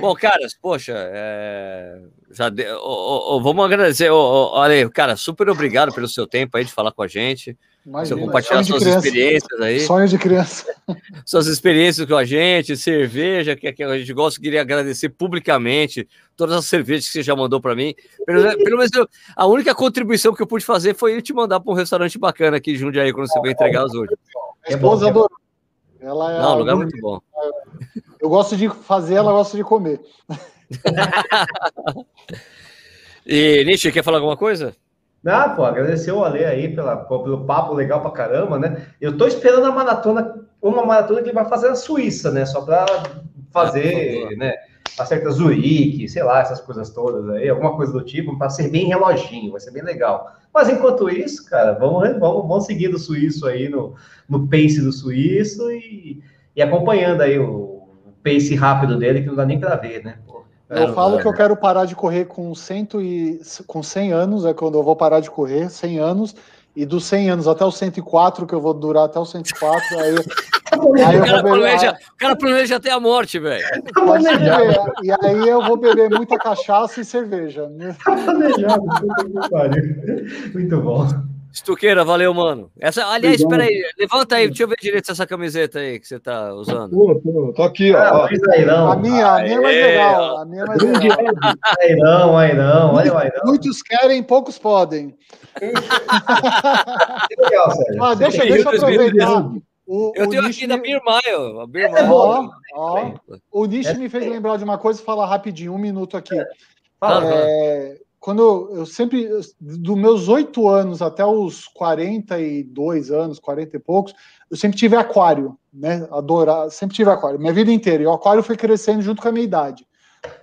Bom, caras, poxa, é... Já de... oh, oh, vamos agradecer. olha, cara, super obrigado pelo seu tempo aí de falar com a gente. Imagina, você compartilhar suas criança. experiências aí. Sonho de criança. [laughs] Suas experiências com a gente, cerveja, que, que a gente gosta, queria agradecer publicamente todas as cervejas que você já mandou para mim. Pelo, pelo menos eu, a única contribuição que eu pude fazer foi eu te mandar para um restaurante bacana aqui junto aí quando você vai entregar as hoje. A esposa adorou. Ela é Não, lugar muito bom. Eu gosto de fazer, ela gosta de comer. [laughs] e, Nietzsche, quer falar alguma coisa? Ah, pô, agradecer o Ale aí pela, pelo papo legal pra caramba, né? Eu tô esperando a maratona, uma maratona que ele vai fazer na Suíça, né? Só pra fazer, ah, né? Acerta Zurique, sei lá, essas coisas todas aí, alguma coisa do tipo, para ser bem reloginho, vai ser bem legal. Mas enquanto isso, cara, vamos, vamos, vamos seguindo o suíço aí no, no pace do suíço e, e acompanhando aí o, o pace rápido dele, que não dá nem para ver, né? Eu falo que eu quero parar de correr com, cento e, com 100 anos, é quando eu vou parar de correr, 100 anos, e dos 100 anos até os 104, que eu vou durar até os 104, aí, [laughs] aí o, cara planeja, o cara planeja até a morte, velho. [laughs] E aí eu vou beber muita cachaça e cerveja. Muito bom. Estuqueira, valeu, mano. Essa, aliás, espera aí, levanta aí, deixa eu ver direito essa camiseta aí que você tá usando. Pô, tô, tô aqui, ó. Ah, aí, não. A minha, a minha é mais legal. A minha é mais legal. Aí não, aí não, olha aí não. Muitos querem, poucos podem. que legal, Sérgio. Ah, deixa, deixa eu aproveitar. O, eu o tenho Nish aqui me... da Birmaio. A Birmaio. É, ó, ó, o Nish me fez lembrar de uma coisa, falar rapidinho, um minuto aqui. Fala, é, quando eu sempre, dos meus oito anos até os 42 anos, 40 e poucos, eu sempre tive aquário, né? Adorar, sempre tive aquário, minha vida inteira. E o aquário foi crescendo junto com a minha idade.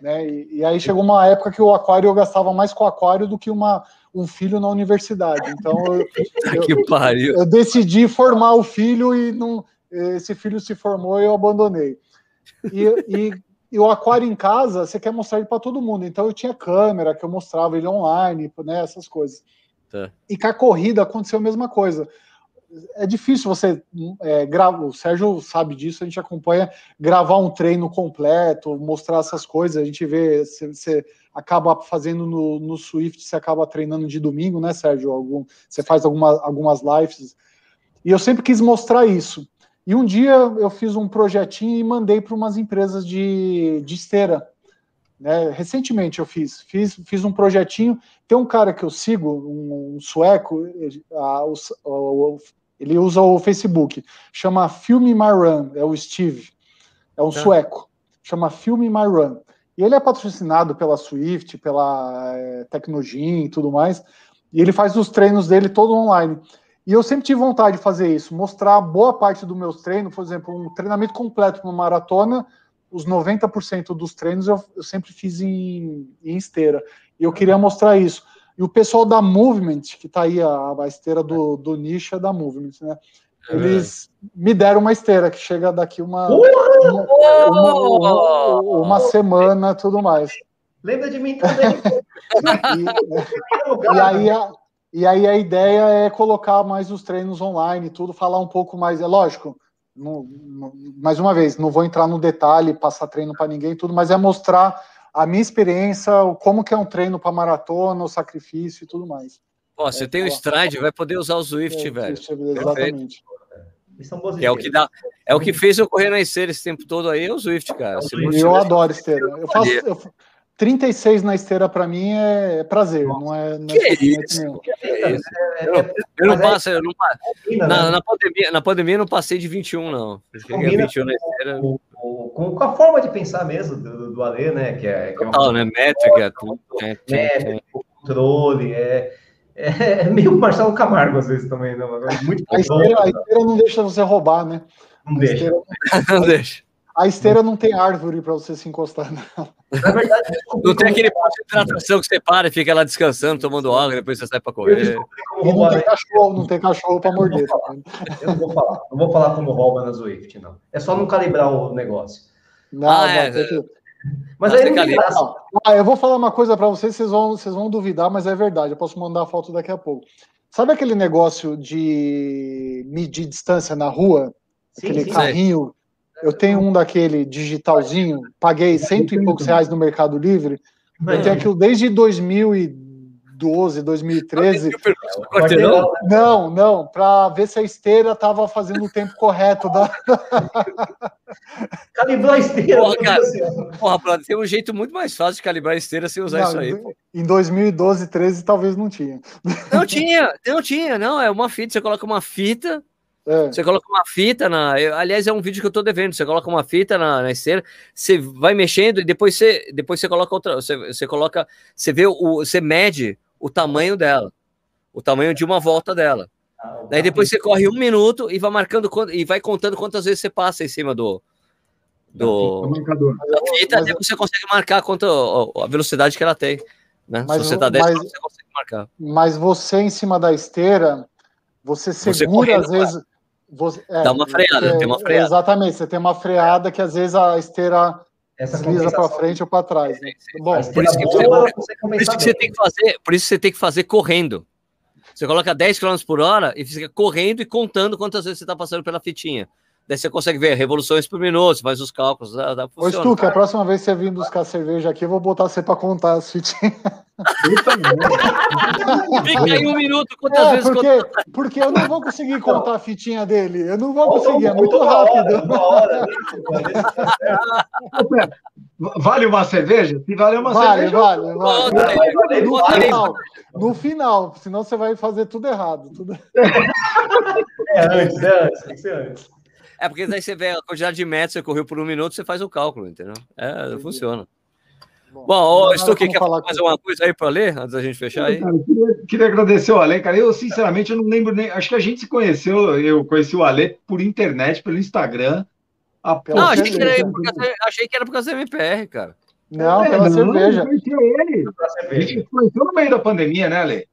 Né? E, e, aí chegou uma época que o aquário eu gastava mais com o aquário do que uma, um filho na universidade. Então eu, [laughs] eu, eu decidi formar o filho e não, esse filho se formou e eu abandonei. E, e e o aquário em casa, você quer mostrar ele para todo mundo. Então eu tinha câmera que eu mostrava ele online, né, essas coisas. Tá. E com a corrida aconteceu a mesma coisa. É difícil você é, gravar, o Sérgio sabe disso, a gente acompanha gravar um treino completo, mostrar essas coisas, a gente vê, você, acaba fazendo no, no Swift, você acaba treinando de domingo, né, Sérgio? Algum, você faz alguma, algumas lives. E eu sempre quis mostrar isso. E um dia eu fiz um projetinho e mandei para umas empresas de, de esteira. Né? Recentemente eu fiz, fiz, fiz um projetinho. Tem um cara que eu sigo, um, um sueco, a, o, ele usa o Facebook, chama Filme My Run, é o Steve, é um é. sueco, chama Filme My Run. E ele é patrocinado pela Swift, pela é, Tecnogym e tudo mais. E ele faz os treinos dele todo online. E eu sempre tive vontade de fazer isso, mostrar boa parte dos meus treinos, por exemplo, um treinamento completo para uma maratona, os 90% dos treinos eu, eu sempre fiz em, em, esteira. E eu queria mostrar isso. E o pessoal da Movement, que está aí, a, a, esteira do, do nicho é da Movement, né? É. Eles é. me deram uma esteira que chega daqui uma, uma, uma, uma semana tudo mais. Lembra de mim também. [laughs] e, e, aí, a, e aí a ideia é colocar mais os treinos online, tudo, falar um pouco mais. É lógico, no, no, mais uma vez, não vou entrar no detalhe, passar treino para ninguém, tudo, mas é mostrar a minha experiência, como que é um treino para maratona, o sacrifício e tudo mais. Ó, você tem o Stride, vai poder usar o Swift, É, velho. Exatamente. Que é o que dá, é o que fez eu correr na esteira esse tempo todo aí, é o Swift, cara. É você- Eu adoro esteira. Eu faço eu, 36 na esteira para mim é prazer, não é, não é Que isso? nenhum. Que isso? É, Eu não, eu não mas é- passo, eu não passo. combina, Na, né? na pandemia, na pandemia eu não passei de 21, não. Cheguei a Combina 21 na esteira. com, com- com- a forma de pensar mesmo do, do Alê, né? Que é, que é Total, né? Métrica, tudo. né? métrico, controle, é, é meio Marcelo Camargo às vezes também, não, é muito A esteira, a esteira não deixa você roubar, né? não A deixa. esteira, [laughs] Não deixa. A esteira não tem árvore para você se encostar. nela. Na verdade, eu Não tem aquele ponto de hidratação que você para e fica lá descansando, tomando água, depois você sai eu correr. não tem cachorro, não tem cachorro para morder. eu não vou falar, não vou falar como rouba na Zwift, não. É só não calibrar o negócio. Não, Ah, não, é, que- Mas aí tem não tem graça. Ah, eu vou falar uma coisa para vocês, vocês vão, vocês vão duvidar, mas é verdade. Eu posso mandar a foto daqui a pouco. Sabe aquele negócio de medir distância na rua? Sim, aquele sim, carrinho? Eu tenho um daquele digitalzinho, paguei cento e poucos reais no Mercado Livre. Eu tenho aquilo desde 2012, 2013. Eu pergunto no quarteirão. Quarteirão, né? Não, não, para ver se a esteira estava fazendo o tempo correto. Da... [laughs] Calibrar a esteira. Porra, cara. Porra, tem um jeito muito mais fácil de calibrar a esteira sem usar Não, isso aí. pô. em 2012, 13, talvez não tinha. Não tinha, não tinha, não. É uma fita, você coloca uma fita, É. você coloca uma fita na. eu- aliás, é um vídeo que eu tô devendo. Você coloca uma fita na, na esteira, você vai mexendo e depois você, depois você coloca outra. Você, você coloca. Você vê o. Você mede o tamanho dela. O tamanho de uma volta dela. Daí depois você corre um minuto e vai marcando e vai contando quantas vezes você passa em cima do. O Do, marcador. da fita, Mas- daí você consegue marcar quanto a velocidade que ela tem. Né? Mas Se você tá 10 mas- você consegue marcar. Mas você em cima da esteira, você Você segura correndo, às vezes. Você, é, Dá uma freada, é, tem uma freada. Exatamente, você tem uma freada que às vezes a esteira Essa desliza para frente ou para trás. Bom, A esteira por isso que boa, você- Por isso que você tem que fazer, por isso que você tem que fazer correndo. Você coloca 10 km por hora e fica correndo e contando quantas vezes você está passando pela fitinha. Daí você consegue ver revoluções por minuto, você faz os cálculos, dá, dá, Ô. Stuque, a próxima vez que você vir buscar cerveja aqui, eu vou botar você para contar as fitinhas. Fica aí um minuto, quantas É, vezes porque, porque eu não vou conseguir contar a fitinha dele. Eu não vou conseguir, é muito Conta uma hora, rápido. uma hora, né? Vale uma cerveja? Se vale uma Vale, cerveja. vale, vale. aí, No final, no final, senão você vai fazer tudo errado. Tudo... É antes, é antes, tem que ser antes. É porque daí você vê a quantidade de metros que você correu por um minuto, você faz o cálculo, entendeu? É, funciona. Bom, dá Stuque, como quer falar com- uma coisa aí para ler, antes da gente fechar aí? Cara, eu queria, queria agradecer o Ale, cara. Eu, sinceramente, eu não lembro nem. Acho que a gente se conheceu, eu conheci o Ale por internet, pelo Instagram. A Não, achei que, era cerveja. por causa, achei que era por causa da MPR, cara. Não, É, pela não, cerveja. Ele. A gente conheceu no meio da pandemia, né, Ale?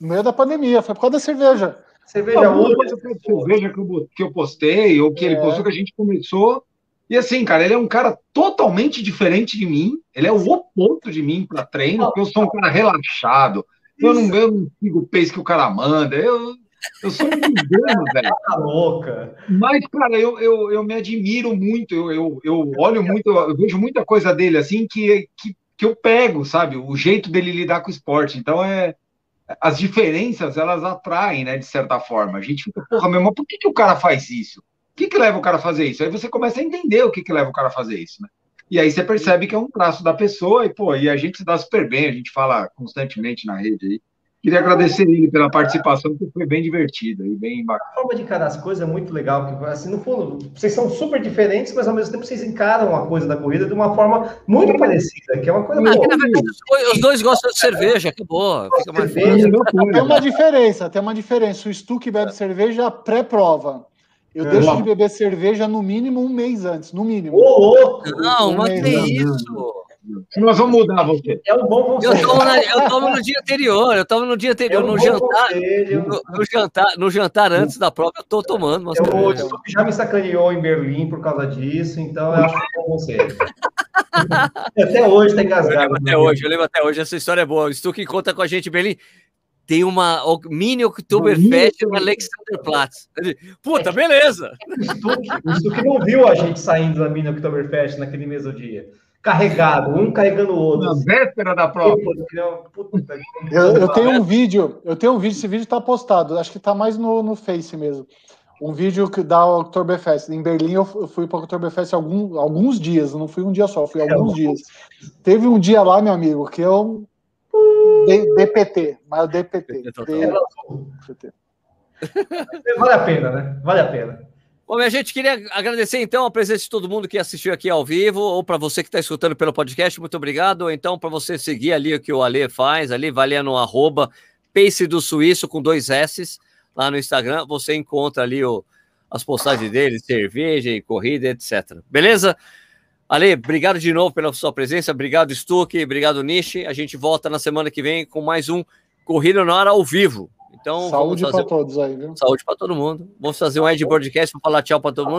No meio da pandemia, foi por causa da cerveja. Cerveja Alguma coisa de cerveja que eu, que eu postei, ou que ele É. postou, que a gente começou. E assim, cara, ele é um cara totalmente diferente de mim. Ele é o oposto de mim para treino, porque eu sou um cara relaxado. Eu não, eu não sigo o pace que o cara manda. Eu, eu sou um [laughs] engano, velho. Tá louca. Mas, cara, eu, eu, eu me admiro muito, eu, eu, eu olho muito, eu vejo muita coisa dele assim que, que, que eu pego, sabe? O jeito dele lidar com o esporte. Então, é. As diferenças, elas atraem, né, de certa forma. A gente fica, porra, meu irmão, por que, que o cara faz isso? O que, que leva o cara a fazer isso? Aí você começa a entender o que, que leva o cara a fazer isso, né? E aí você percebe que é um traço da pessoa e, pô, e a gente se dá super bem, a gente fala constantemente na rede aí. Queria agradecer ele pela participação, porque foi bem divertido e bem bacana. A forma de encarar as coisas é muito legal, porque assim, no fundo, vocês são super diferentes, mas ao mesmo tempo vocês encaram a coisa da corrida de uma forma muito parecida, que é uma coisa Ah, boa. que, na verdade, os dois- os dois gostam de cerveja, acabou. Fica mais Cerveja. Tem coisa. uma diferença, tem uma diferença. O Stuque bebe cerveja pré-prova. Eu É. deixo de beber cerveja no mínimo um mês antes, no mínimo. Ô, louco! Não, mas que Não, isso? Nós vamos mudar você. É um bom Eu conselho. tomo, na- eu tomo no dia anterior, eu tomo no dia É anterior, um no jantar, no, no jantar, no jantar antes da prova, eu tô tomando uma Eu, o. Stuck já me sacaneou em Berlim por causa disso, então eu acho que é um bom conselho. [laughs] Até hoje tá Eu engasgado. lembro até hoje, eu lembro até hoje, essa história é boa. O Stuck conta com a gente, Berlim. Tem uma o- mini Oktoberfest no Alexanderplatz. Puta, beleza! O Stuck, não viu a gente saindo da mina Oktoberfest naquele mesmo dia. Carregado, um carregando o outro. Na véspera da prova. Eu, eu, tenho um vídeo, eu tenho um vídeo, esse vídeo está postado, acho que está mais no, no Face mesmo. Um vídeo que da Oktoberfest. Em Berlim eu fui para o Oktoberfest algum, alguns dias, não fui um dia só, fui alguns dias. Teve um dia lá, meu amigo, que eu. DPT, mas DPT. DPT. Vale a pena, né? Vale a pena. Bom, minha gente, queria agradecer então a presença de todo mundo que assistiu aqui ao vivo, ou para você que está escutando pelo podcast, muito obrigado. Ou então, para você seguir ali o que o Ale faz, ali, vai no arroba Pace do Suíço com dois S lá no Instagram, você encontra ali o, as postagens dele, cerveja e corrida, etc. Beleza? Ale, obrigado de novo pela sua presença, obrigado Stuck, obrigado Nishi. A gente volta na semana que vem com mais um Corrida na Hora ao vivo. Então, saúde para todos aí, viu? Saúde para todo mundo. Vamos fazer um Ed Broadcast para falar tchau para todo mundo.